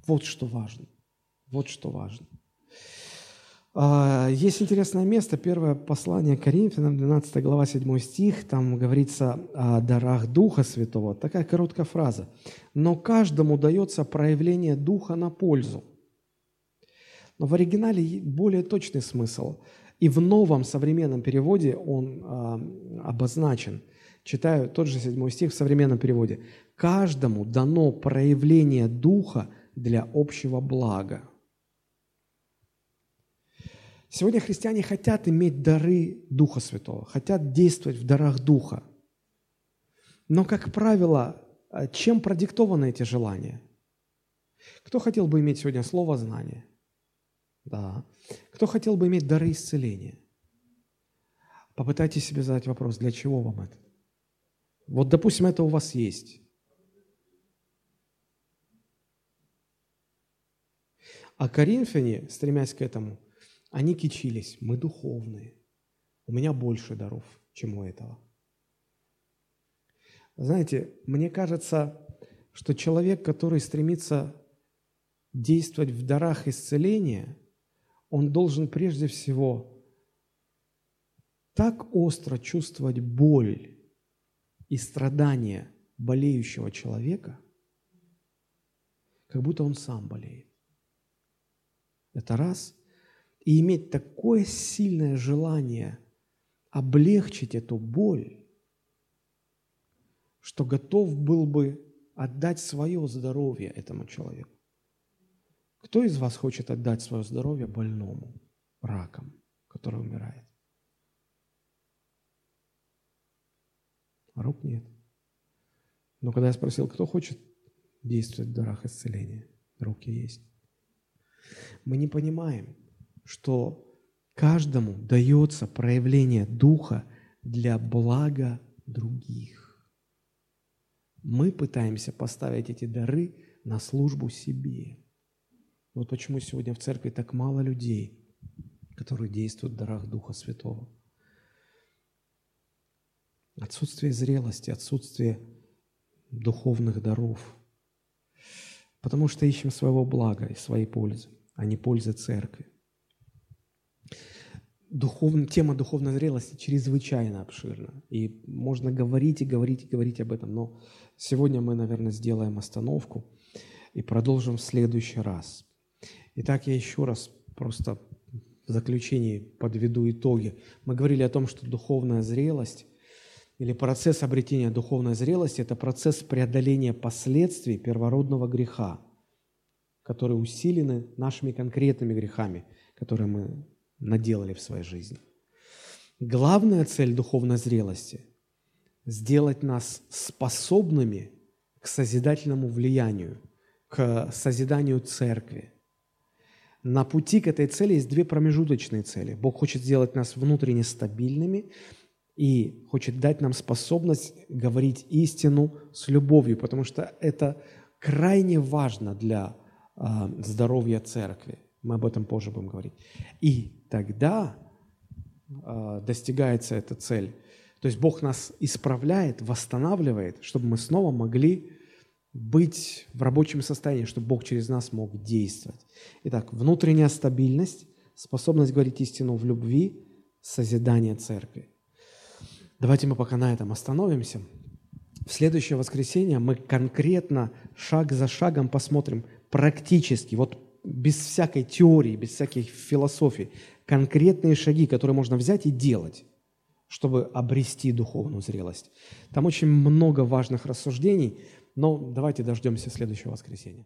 Вот что важно. Вот что важно. А, есть интересное место, первое послание Коринфянам, 12 глава, 7 стих, там говорится о дарах Духа Святого. Такая короткая фраза. «Но каждому дается проявление Духа на пользу». Но в оригинале более точный смысл – и в новом современном переводе он э, обозначен. Читаю тот же седьмой стих в современном переводе. «Каждому дано проявление Духа для общего блага». Сегодня христиане хотят иметь дары Духа Святого, хотят действовать в дарах Духа. Но, как правило, а, чем продиктованы эти желания? Кто хотел бы иметь сегодня слово знания? Да. Кто хотел бы иметь дары исцеления? Попытайтесь себе задать вопрос, для чего вам это? Вот, допустим, это у вас есть. А коринфяне, стремясь к этому, они кичились. Мы духовные. У меня больше даров, чем у этого. Знаете, мне кажется, что человек, который стремится действовать в дарах исцеления, он должен прежде всего так остро чувствовать боль и страдания болеющего человека, как будто он сам болеет. Это раз. И иметь такое сильное желание облегчить эту боль, что готов был бы отдать свое здоровье этому человеку. Кто из вас хочет отдать свое здоровье больному, раком, который умирает? Рук нет. Но когда я спросил, кто хочет действовать в дарах исцеления, руки есть. Мы не понимаем, что каждому дается проявление Духа для блага других. Мы пытаемся поставить эти дары на службу себе. Вот почему сегодня в церкви так мало людей, которые действуют в дарах Духа Святого. Отсутствие зрелости, отсутствие духовных даров. Потому что ищем своего блага и своей пользы, а не пользы церкви. Духовная, тема духовной зрелости чрезвычайно обширна. И можно говорить и говорить и говорить об этом. Но сегодня мы, наверное, сделаем остановку и продолжим в следующий раз. Итак, я еще раз просто в заключении подведу итоги. Мы говорили о том, что духовная зрелость или процесс обретения духовной зрелости – это процесс преодоления последствий первородного греха, которые усилены нашими конкретными грехами, которые мы наделали в своей жизни. Главная цель духовной зрелости – сделать нас способными к созидательному влиянию, к созиданию церкви. На пути к этой цели есть две промежуточные цели. Бог хочет сделать нас внутренне стабильными и хочет дать нам способность говорить истину с любовью, потому что это крайне важно для э, здоровья церкви. Мы об этом позже будем говорить. И тогда э, достигается эта цель. То есть Бог нас исправляет, восстанавливает, чтобы мы снова могли быть в рабочем состоянии, чтобы Бог через нас мог действовать. Итак, внутренняя стабильность, способность говорить истину в любви, созидание церкви. Давайте мы пока на этом остановимся. В следующее воскресенье мы конкретно, шаг за шагом посмотрим практически, вот без всякой теории, без всяких философий, конкретные шаги, которые можно взять и делать, чтобы обрести духовную зрелость. Там очень много важных рассуждений, но давайте дождемся следующего воскресенья.